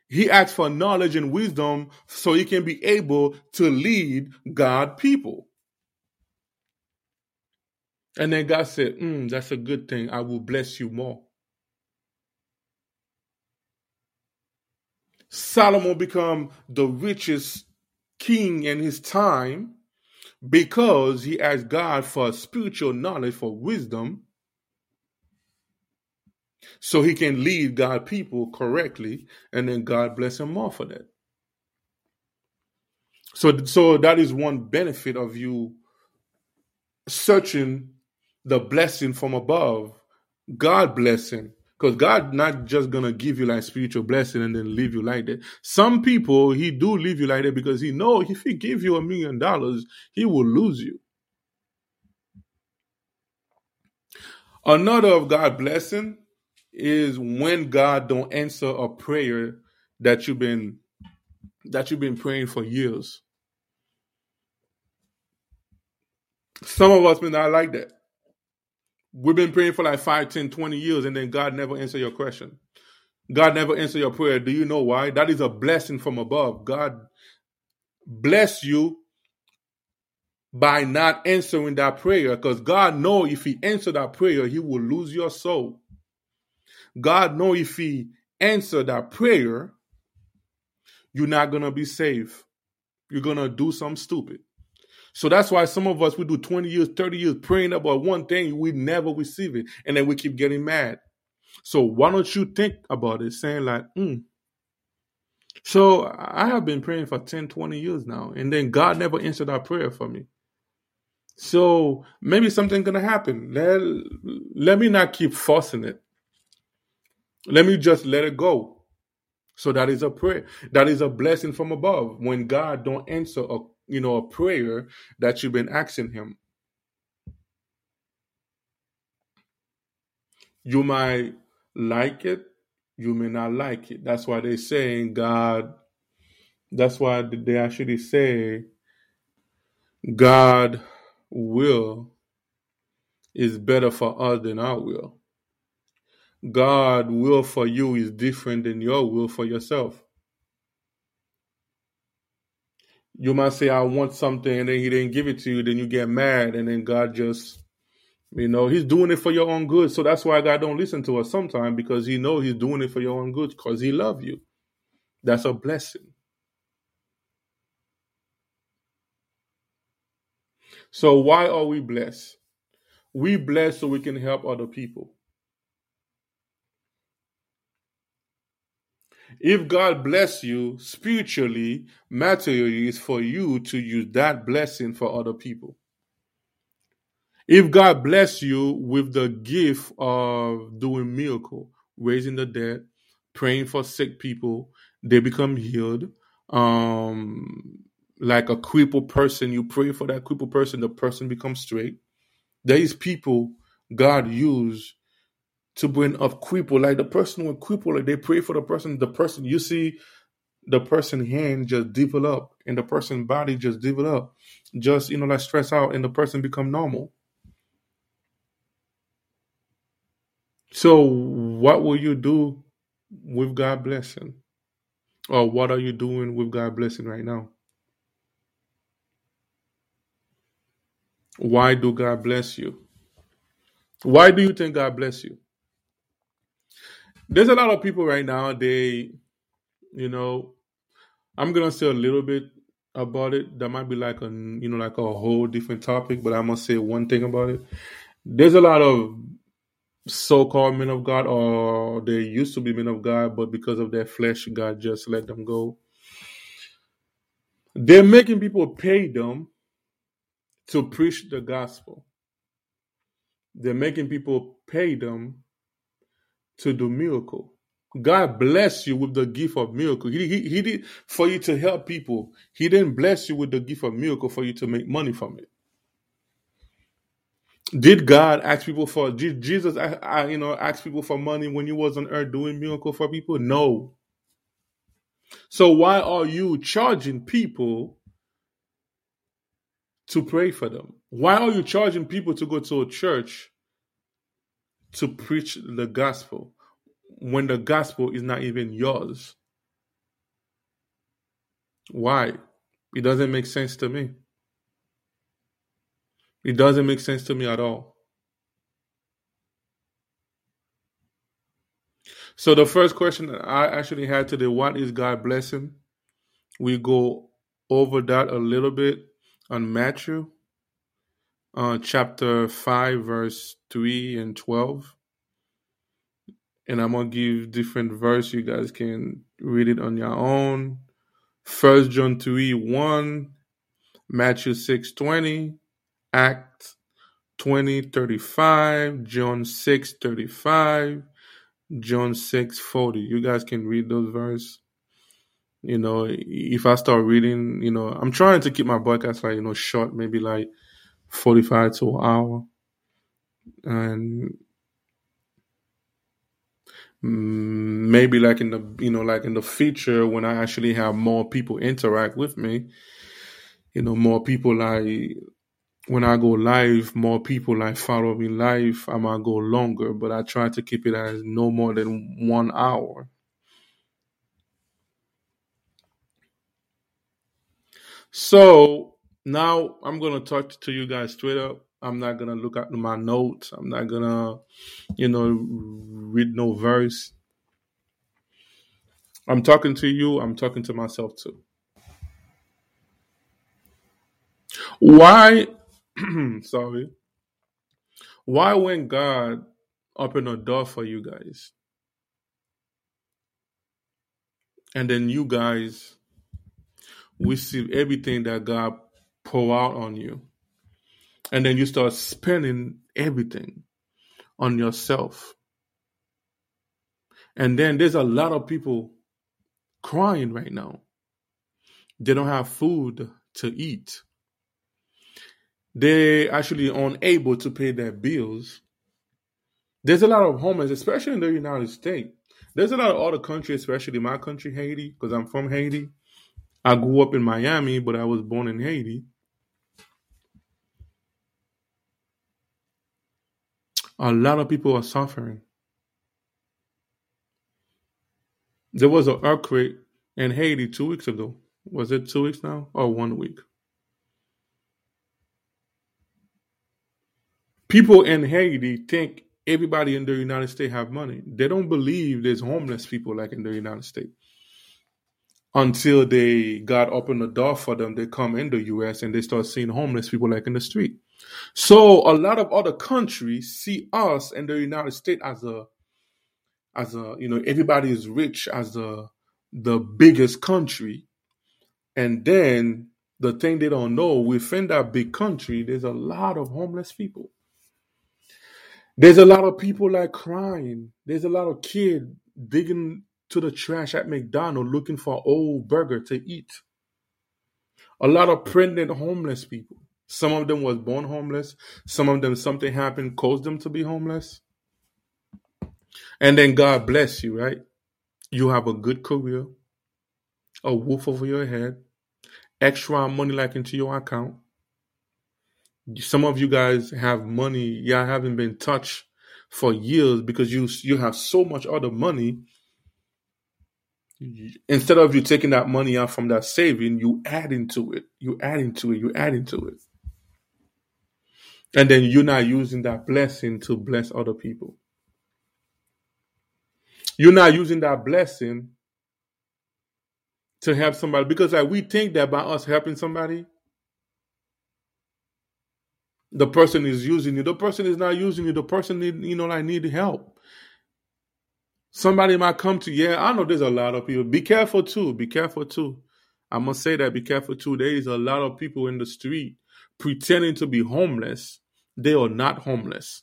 He asked for knowledge and wisdom so he can be able to lead God people. And then God said, mm, That's a good thing. I will bless you more. Solomon become the richest king in his time because he asked God for spiritual knowledge, for wisdom, so he can lead God people correctly, and then God bless him more for that. So, so that is one benefit of you searching the blessing from above, God blessing because God not just gonna give you like spiritual blessing and then leave you like that. Some people He do leave you like that because He know if He give you a million dollars, He will lose you. Another of God blessing is when God don't answer a prayer that you've been that you've been praying for years. Some of us may not like that. We've been praying for like 5, 10, 20 years, and then God never answer your question. God never answer your prayer. Do you know why? That is a blessing from above. God bless you by not answering that prayer because God know if he answer that prayer, he will lose your soul. God know if he answer that prayer, you're not going to be safe. You're going to do something stupid. So that's why some of us we do 20 years, 30 years praying about one thing, we never receive it, and then we keep getting mad. So why don't you think about it, saying like, mm. so I have been praying for 10, 20 years now, and then God never answered that prayer for me. So maybe something gonna happen. Let, let me not keep forcing it. Let me just let it go. So that is a prayer. That is a blessing from above. When God don't answer a you know a prayer that you've been asking him. You might like it, you may not like it. That's why they saying God that's why they actually say God will is better for us than our will. God will for you is different than your will for yourself. You might say, I want something, and then he didn't give it to you, then you get mad, and then God just you know, he's doing it for your own good. So that's why God don't listen to us sometimes because he know he's doing it for your own good because he love you. That's a blessing. So why are we blessed? We blessed so we can help other people. If God bless you spiritually, materially, is for you to use that blessing for other people. If God bless you with the gift of doing miracle, raising the dead, praying for sick people, they become healed. Um, like a crippled person, you pray for that crippled person, the person becomes straight. There is people God use to bring up cripple, like the person with cripple, like they pray for the person, the person you see the person hand just develop and the person body just develop, just you know like stress out and the person become normal. So what will you do with God blessing? Or what are you doing with God blessing right now? Why do God bless you? Why do you think God bless you? There's a lot of people right now, they, you know, I'm gonna say a little bit about it. That might be like a you know, like a whole different topic, but I'm gonna say one thing about it. There's a lot of so-called men of God, or they used to be men of God, but because of their flesh, God just let them go. They're making people pay them to preach the gospel. They're making people pay them to do miracle. God bless you with the gift of miracle. He, he, he did for you to help people. He didn't bless you with the gift of miracle for you to make money from it. Did God ask people for? Did Jesus, you know, ask people for money when He was on earth doing miracle for people? No. So why are you charging people to pray for them? Why are you charging people to go to a church to preach the gospel when the gospel is not even yours? Why? It doesn't make sense to me. It doesn't make sense to me at all. So the first question that I actually had today, what is God blessing? We go over that a little bit on Matthew, uh, chapter 5, verse 3 and 12. And I'm going to give different verse. You guys can read it on your own. First John 3, 1, Matthew 6, 20, Acts 20 35, John 6 35, John 6 40. You guys can read those verse You know, if I start reading, you know, I'm trying to keep my podcast like, you know, short, maybe like 45 to an hour. And mm, maybe like in the you know like in the future when i actually have more people interact with me you know more people like when I go live, more people like follow me live. I might go longer, but I try to keep it as no more than one hour. So now I'm gonna talk to you guys straight up. I'm not gonna look at my notes. I'm not gonna, you know, read no verse. I'm talking to you. I'm talking to myself too. Why? sorry. Why when God opened a door for you guys, and then you guys receive everything that God pour out on you, and then you start spending everything on yourself, and then there's a lot of people crying right now. They don't have food to eat. They're actually unable to pay their bills. There's a lot of homeless, especially in the United States. There's a lot of other countries, especially my country, Haiti, because I'm from Haiti. I grew up in Miami, but I was born in Haiti. A lot of people are suffering. There was an earthquake in Haiti two weeks ago. Was it two weeks now or one week? People in Haiti think everybody in the United States have money. They don't believe there's homeless people like in the United States. Until they got open the door for them, they come in the US and they start seeing homeless people like in the street. So a lot of other countries see us and the United States as a as a you know everybody is rich as the the biggest country. And then the thing they don't know within that big country there's a lot of homeless people. There's a lot of people like crying. There's a lot of kids digging to the trash at mcdonald's looking for old burger to eat. A lot of pregnant homeless people some of them was born homeless some of them something happened caused them to be homeless and then God bless you, right? You have a good career, a roof over your head, extra money like into your account. Some of you guys have money, y'all haven't been touched for years because you you have so much other money. Instead of you taking that money out from that saving, you add into it. You add into it. You add into it. And then you're not using that blessing to bless other people. You're not using that blessing to help somebody because like we think that by us helping somebody, the person is using you. The person is not using you. The person need you know like need help. Somebody might come to yeah. I know there's a lot of people. Be careful too. Be careful too. I must say that. Be careful too. There is a lot of people in the street pretending to be homeless. They are not homeless.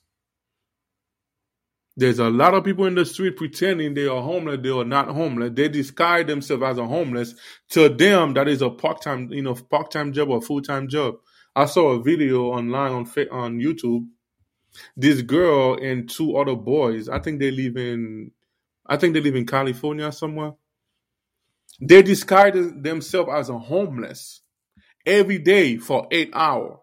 There's a lot of people in the street pretending they are homeless. They are not homeless. They disguise themselves as a homeless. To them, that is a part time, you know, part time job or full time job. I saw a video online on on YouTube. This girl and two other boys. I think they live in, I think they live in California somewhere. They disguise themselves as a homeless every day for eight hours.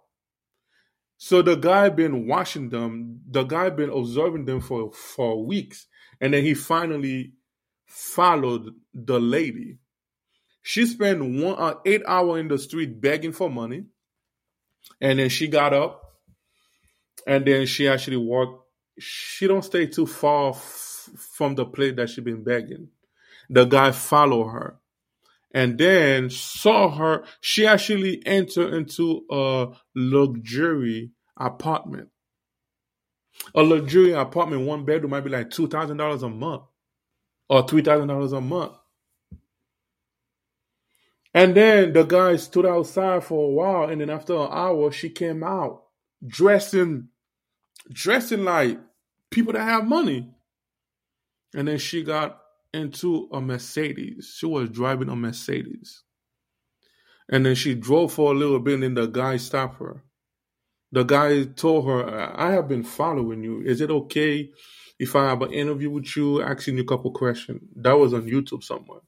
So the guy been watching them. The guy been observing them for for weeks, and then he finally followed the lady. She spent one uh, eight hour in the street begging for money, and then she got up, and then she actually walked. She don't stay too far f- from the place that she been begging. The guy follow her, and then saw her. She actually entered into a luxury apartment. A luxury apartment, one bedroom might be like two thousand dollars a month or three thousand dollars a month. And then the guy stood outside for a while, and then after an hour, she came out dressing, dressing like people that have money. And then she got into a Mercedes. She was driving a Mercedes. And then she drove for a little bit, and then the guy stopped her the guy told her, I have been following you. Is it okay if I have an interview with you, asking you a couple questions? That was on YouTube somewhere.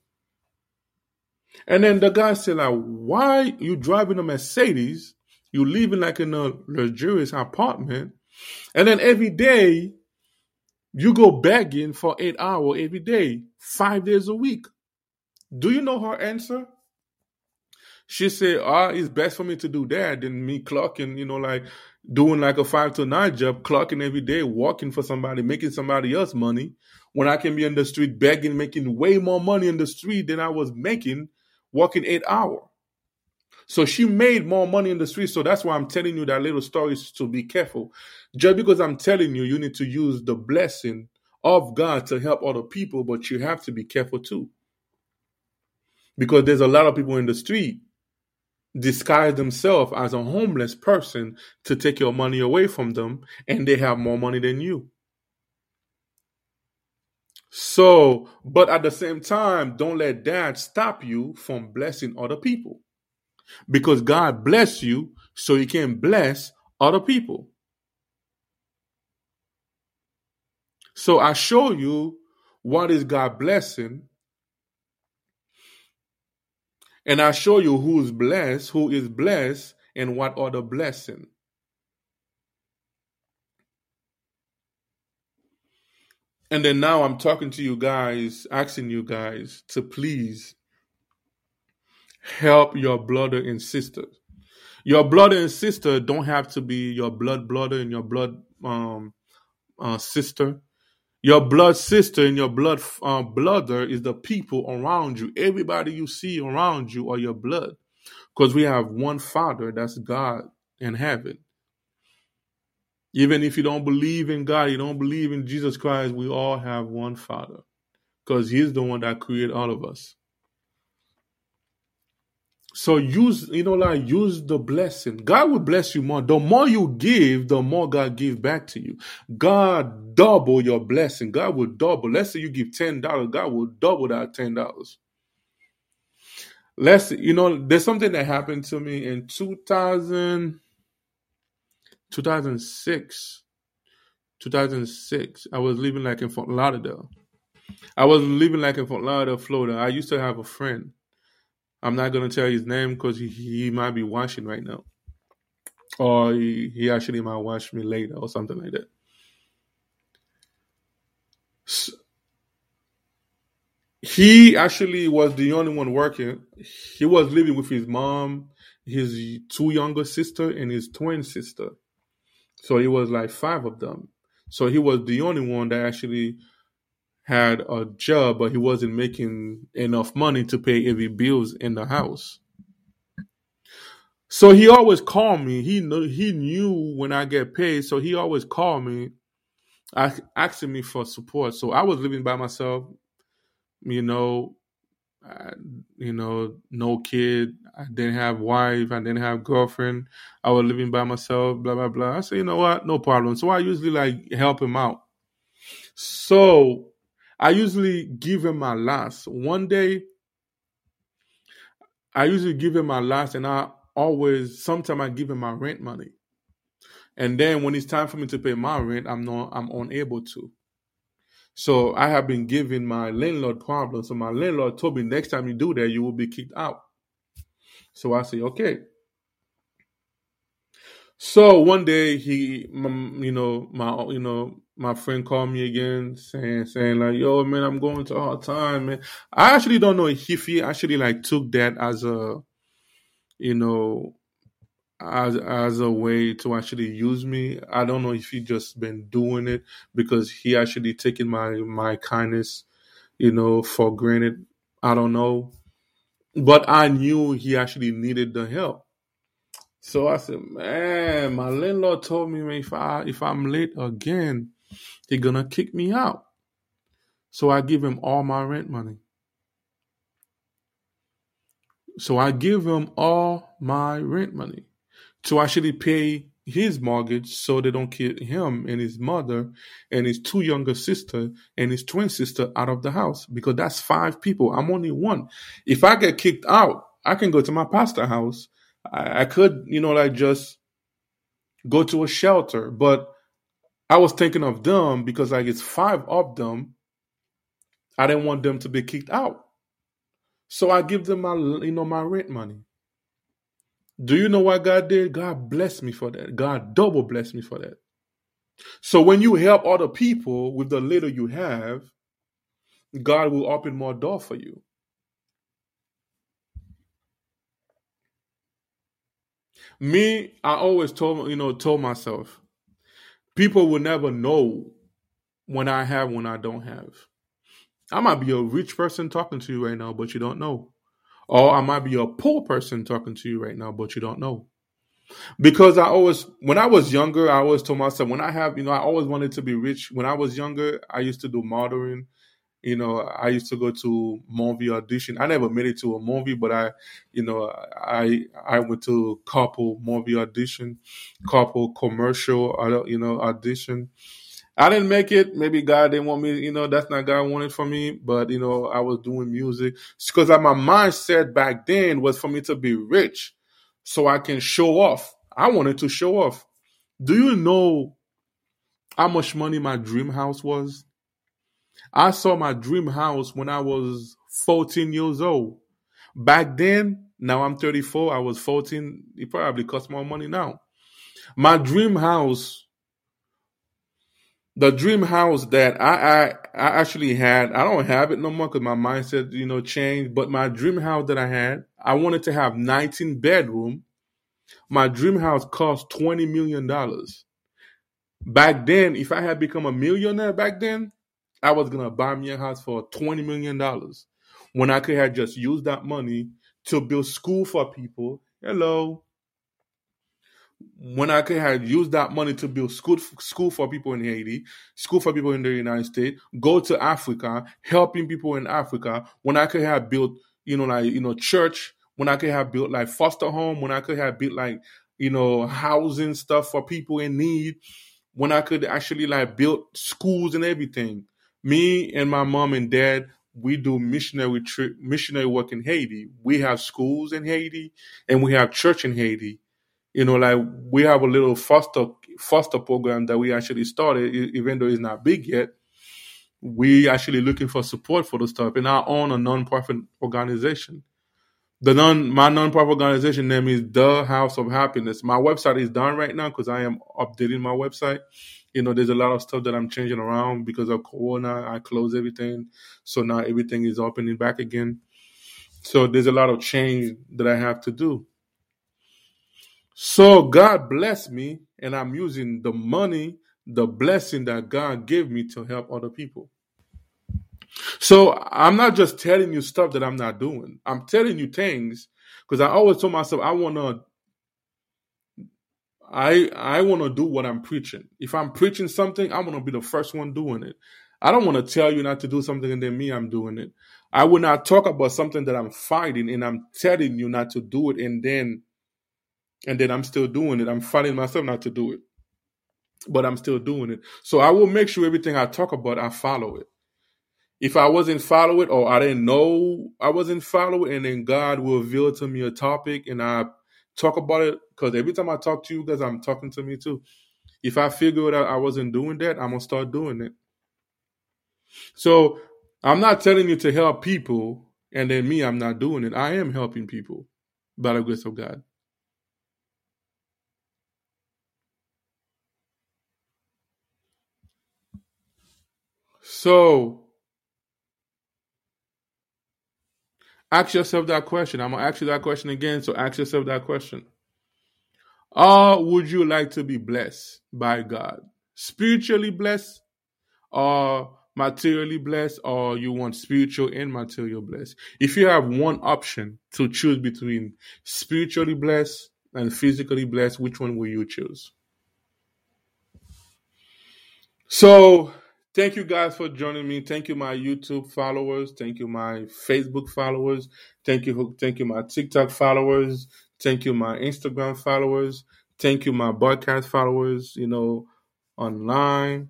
And then the guy said, like, why you driving a Mercedes? You living like in a luxurious apartment, and then every day you go begging for eight hours every day, five days a week. Do you know her answer? She said, "Ah, it's best for me to do that than me clocking, you know, like doing like a five to nine job, clocking every day, working for somebody, making somebody else money, when I can be in the street begging, making way more money in the street than I was making working eight hour. So she made more money in the street. So that's why I'm telling you that little stories to be careful. Just because I'm telling you, you need to use the blessing of God to help other people, but you have to be careful too. Because there's a lot of people in the street disguise themselves as a homeless person to take your money away from them, and they have more money than you. So, but at the same time, don't let that stop you from blessing other people. Because God bless you so you can bless other people. So I show you what is God blessing and I show you who is blessed, who is blessed, and what other blessing. And then now I'm talking to you guys, asking you guys to please help your brother and sister. Your brother and sister don't have to be your blood brother and your blood um, uh, sister. Your blood sister and your blood uh, brother is the people around you. Everybody you see around you are your blood. Because we have one Father, that's God in heaven. Even if you don't believe in God, you don't believe in Jesus Christ, we all have one Father. Because He's the one that created all of us. So use, you know, like use the blessing. God will bless you more. The more you give, the more God give back to you. God double your blessing. God will double. Let's say you give ten dollars, God will double that ten dollars. Let's, you know, there's something that happened to me in 2000, 2006. 2006. I was living like in Fort Lauderdale. I was living like in Fort Lauderdale, Florida. I used to have a friend I'm not gonna tell his name because he, he might be watching right now, or he, he actually might watch me later or something like that. So, he actually was the only one working. He was living with his mom, his two younger sister, and his twin sister. So he was like five of them. So he was the only one that actually had a job, but he wasn't making enough money to pay every bills in the house. So he always called me. He knew he knew when I get paid, so he always called me, asking me for support. So I was living by myself, you know, I, you know, no kid. I didn't have wife. I didn't have girlfriend. I was living by myself. Blah blah blah. I said, you know what, no problem. So I usually like help him out. So I usually give him my last. One day, I usually give him my last, and I always, sometimes I give him my rent money. And then when it's time for me to pay my rent, I'm not, I'm unable to. So I have been giving my landlord problems. So my landlord told me next time you do that, you will be kicked out. So I say, okay. So one day he, mm, you know, my, you know, my friend called me again saying saying like, "Yo, man, I'm going to a hard time, man." I actually don't know if he actually like took that as a, you know, as as a way to actually use me. I don't know if he just been doing it because he actually taking my my kindness, you know, for granted. I don't know, but I knew he actually needed the help. So I said, "Man, my landlord told me, if I if I'm late again." They're gonna kick me out. So I give him all my rent money. So I give him all my rent money to actually pay his mortgage so they don't kick him and his mother and his two younger sister and his twin sister out of the house because that's five people. I'm only one. If I get kicked out, I can go to my pastor house. I, I could, you know, like just go to a shelter, but I was thinking of them because like it's five of them. I didn't want them to be kicked out. So I give them my you know my rent money. Do you know what God did? God blessed me for that. God double blessed me for that. So when you help other people with the little you have, God will open more door for you. Me, I always told you know told myself, people will never know when I have when I don't have. I might be a rich person talking to you right now, but you don't know. Or I might be a poor person talking to you right now, but you don't know. Because I always, when I was younger, I always told myself, when I have, you know, I always wanted to be rich. When I was younger, I used to do modeling. You know, I used to go to movie audition. I never made it to a movie, but I, you know, I I went to couple movie audition, couple commercial, you know, audition. I didn't make it. Maybe God didn't want me. You know, that's not God wanted for me. But you know, I was doing music because my mindset back then was for me to be rich, so I can show off. I wanted to show off. Do you know how much money my dream house was? I saw my dream house when I was 14 years old. Back then, now I'm 34, I was 14. It probably costs more money now. My dream house, the dream house that I, I, I actually had, I don't have it no more because my mindset, you know, changed. But my dream house that I had, I wanted to have 19 bedroom. My dream house cost $20 million. Back then, if I had become a millionaire back then, I was gonna buy me a house for twenty million dollars when I could have just used that money to build school for people. Hello. When I could have used that money to build school school for people in Haiti, school for people in the United States, go to Africa, helping people in Africa. When I could have built, you know, like you know, church. When I could have built like foster home. When I could have built like you know, housing stuff for people in need. When I could actually like build schools and everything me and my mom and dad we do missionary trip, missionary work in Haiti. We have schools in Haiti and we have church in Haiti. You know, like we have a little foster foster program that we actually started, even though it's not big yet. We actually looking for support for the stuff, and I own a nonprofit organization. The non my nonprofit organization name is The House of Happiness. My website is done right now because I am updating my website you know, there's a lot of stuff that I'm changing around because of Corona. I closed everything, so now everything is opening back again. So there's a lot of change that I have to do. So God bless me, and I'm using the money, the blessing that God gave me to help other people. So I'm not just telling you stuff that I'm not doing. I'm telling you things because I always told myself I want to I I want to do what I'm preaching. If I'm preaching something, I want to be the first one doing it. I don't want to tell you not to do something and then me I'm doing it. I will not talk about something that I'm fighting and I'm telling you not to do it and then and then I'm still doing it. I'm fighting myself not to do it. But I'm still doing it. So I will make sure everything I talk about I follow it. If I wasn't follow it or I didn't know I wasn't follow it and then God will reveal to me a topic and I talk about it because every time I talk to you guys, I'm talking to me too. If I figure out I wasn't doing that, I'm gonna start doing it. So I'm not telling you to help people, and then me, I'm not doing it. I am helping people by the grace of God. So ask yourself that question. I'm gonna ask you that question again. So ask yourself that question. Or would you like to be blessed by God? Spiritually blessed or materially blessed, or you want spiritual and material blessed? If you have one option to choose between spiritually blessed and physically blessed, which one will you choose? So, thank you guys for joining me. Thank you, my YouTube followers. Thank you, my Facebook followers. Thank you, thank you, my TikTok followers. Thank you, my Instagram followers. Thank you, my podcast followers, you know, online.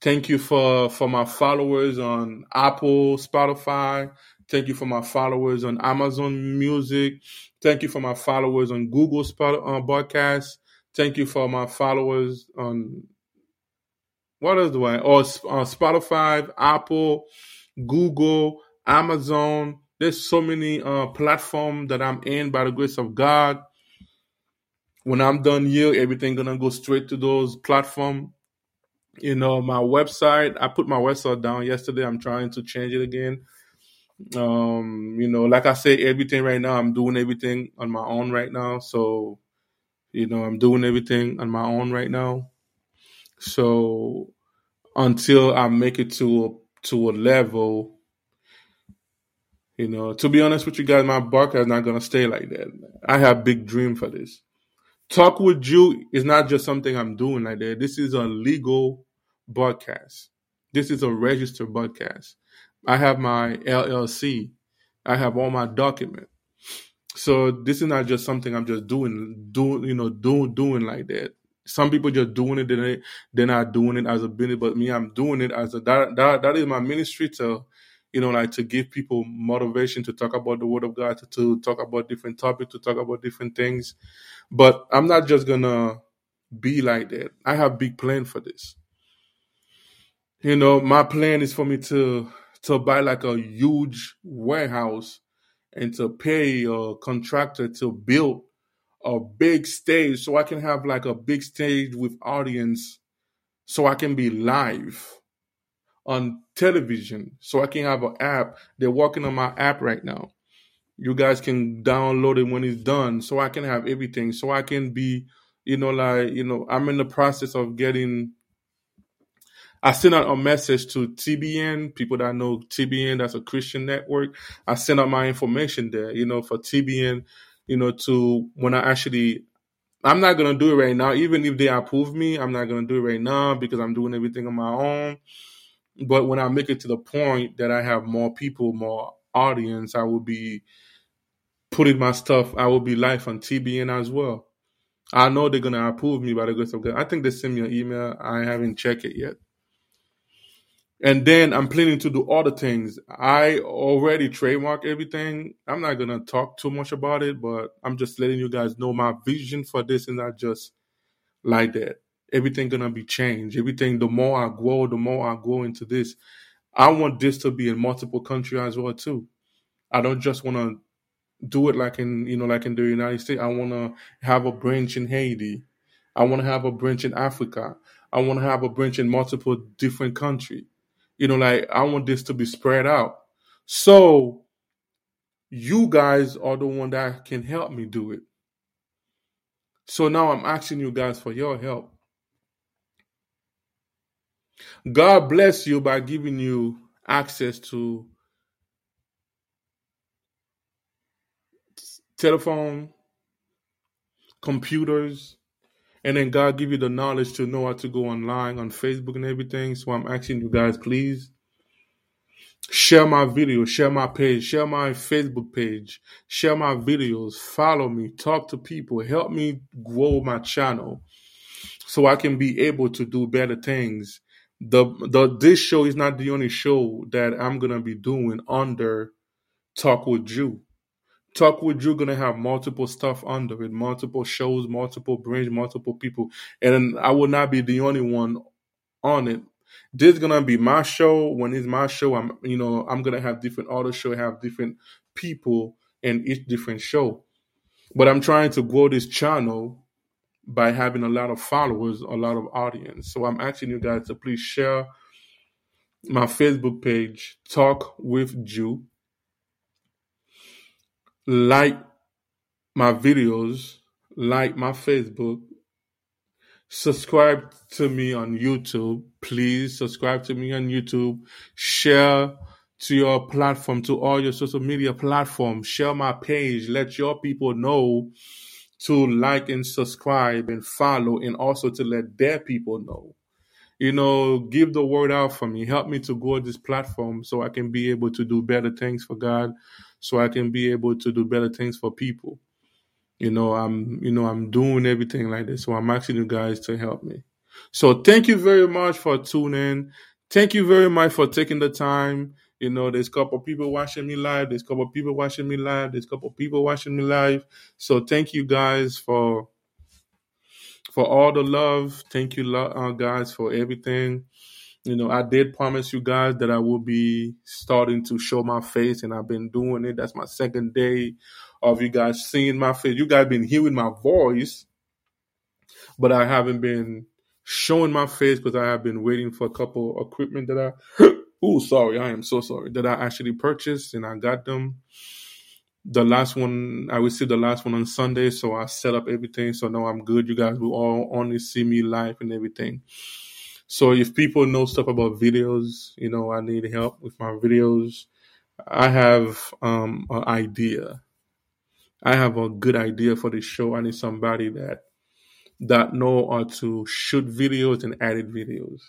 Thank you for, for my followers on Apple, Spotify. Thank you for my followers on Amazon Music. Thank you for my followers on Google Spot, uh, Podcast. Thank you for my followers on what else do I? Or on Spotify, Apple, Google, Amazon, there's so many uh, platforms that I'm in by the grace of God. when I'm done here, everything gonna go straight to those platform. You know, my website. I put my website down yesterday. I'm trying to change it again. Um, you know, like I say, everything right now, I'm doing everything on my own right now. So, you know, I'm doing everything on my own right now. So until I make it to a, to a level you know, to be honest with you guys, my podcast is not gonna stay like that. I have big dream for this. Talk with you is not just something I'm doing like that. This is a legal broadcast. This is a registered broadcast. I have my LLC. I have all my document. So this is not just something I'm just doing, doing, you know, doing, doing like that. Some people just doing it, they they're not doing it as a business, but me, I'm doing it as a that that, that is my ministry to you know, like to give people motivation to talk about the Word of God, to, to talk about different topics, to talk about different things. But I'm not just gonna be like that. I have big plan for this. You know, my plan is for me to to buy like a huge warehouse and to pay a contractor to build a big stage so I can have like a big stage with audience so I can be live on television so I can have an app. They're working on my app right now. You guys can download it when it's done so I can have everything. So I can be, you know, like, you know, I'm in the process of getting. I sent out a message to TBN, people that know TBN, that's a Christian network. I sent out my information there, you know, for TBN, you know, to when I actually I'm not gonna do it right now. Even if they approve me, I'm not gonna do it right now because I'm doing everything on my own. But when I make it to the point that I have more people, more audience, I will be putting my stuff, I will be live on TBN as well. I know they're gonna approve me by the grace of God. I think they sent me an email. I haven't checked it yet. And then I'm planning to do other things. I already trademark everything. I'm not gonna talk too much about it, but I'm just letting you guys know my vision for this and not just like that everything gonna be changed. Everything the more I grow, the more I grow into this. I want this to be in multiple countries as well too. I don't just want to do it like in you know like in the United States. I want to have a branch in Haiti. I want to have a branch in Africa. I want to have a branch in multiple different countries. You know, like I want this to be spread out. So you guys are the one that can help me do it. So now I'm asking you guys for your help. God bless you by giving you access to telephone, computers, and then God give you the knowledge to know how to go online on Facebook and everything. So I'm asking you guys, please share my video, share my page, share my Facebook page, share my videos, follow me, talk to people, help me grow my channel so I can be able to do better things the the this show is not the only show that I'm gonna be doing under Talk with Jul. Talk with Jul gonna have multiple stuff under it, multiple shows, multiple brands, multiple people, and I will not be the only one on it. This is gonna be my show. When it's my show, I'm you know I'm gonna have different auto show, have different people in each different show. But I'm trying to grow this channel by having a lot of followers, a lot of audience. So I'm asking you guys to please share my Facebook page, Talk with Jul. Like my videos, like my Facebook, subscribe to me on YouTube. Please subscribe to me on YouTube. Share to your platform, to all your social media platforms. Share my page. Let your people know to like and subscribe and follow and also to let their people know. You know, give the word out for me. Help me to grow this platform so I can be able to do better things for God, so I can be able to do better things for people. You know, I'm you know, I'm doing everything like this. So I'm asking you guys to help me. So thank you very much for tuning. Thank you very much for taking the time. You know, there's a couple people watching me live. There's a couple people watching me live. There's a couple people watching me live. So thank you guys for for all the love. Thank you, uh, guys, for everything. You know, I did promise you guys that I will be starting to show my face, and I've been doing it. That's my second day of you guys seeing my face. You guys been hearing my voice, but I haven't been showing my face because I have been waiting for a couple equipment that I. oh, sorry, I am so sorry that I actually purchased and I got them. The last one I received the last one on Sunday, so I set up everything. So now I'm good. You guys will all only see me live and everything. So if people know stuff about videos, you know, I need help with my videos. I have um, an idea. I have a good idea for the show. I need somebody that that know how to shoot videos and edit videos.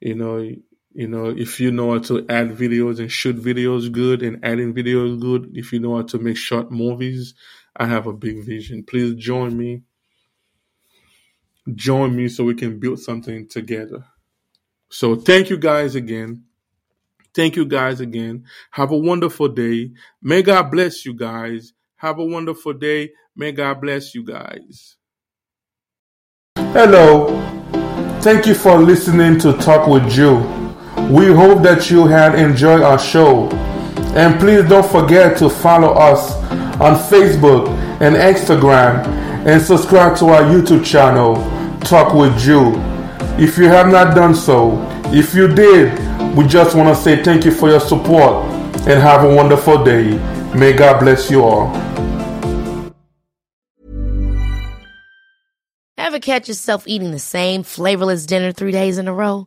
You know, you know, if you know how to add videos and shoot videos good and adding videos good, if you know how to make short movies, I have a big vision. Please join me. Join me so we can build something together. So thank you guys again. Thank you guys again. Have a wonderful day. May God bless you guys. Have a wonderful day. May God bless you guys. Hello. Thank you for listening to Talk with Jul. We hope that you had enjoyed our show. And please don't forget to follow us on Facebook and Instagram and subscribe to our YouTube channel, Talk with Jul. If you have not done so, if you did, we just want to say thank you for your support and have a wonderful day. May God bless you all. Ever catch yourself eating the same flavorless dinner three days in a row?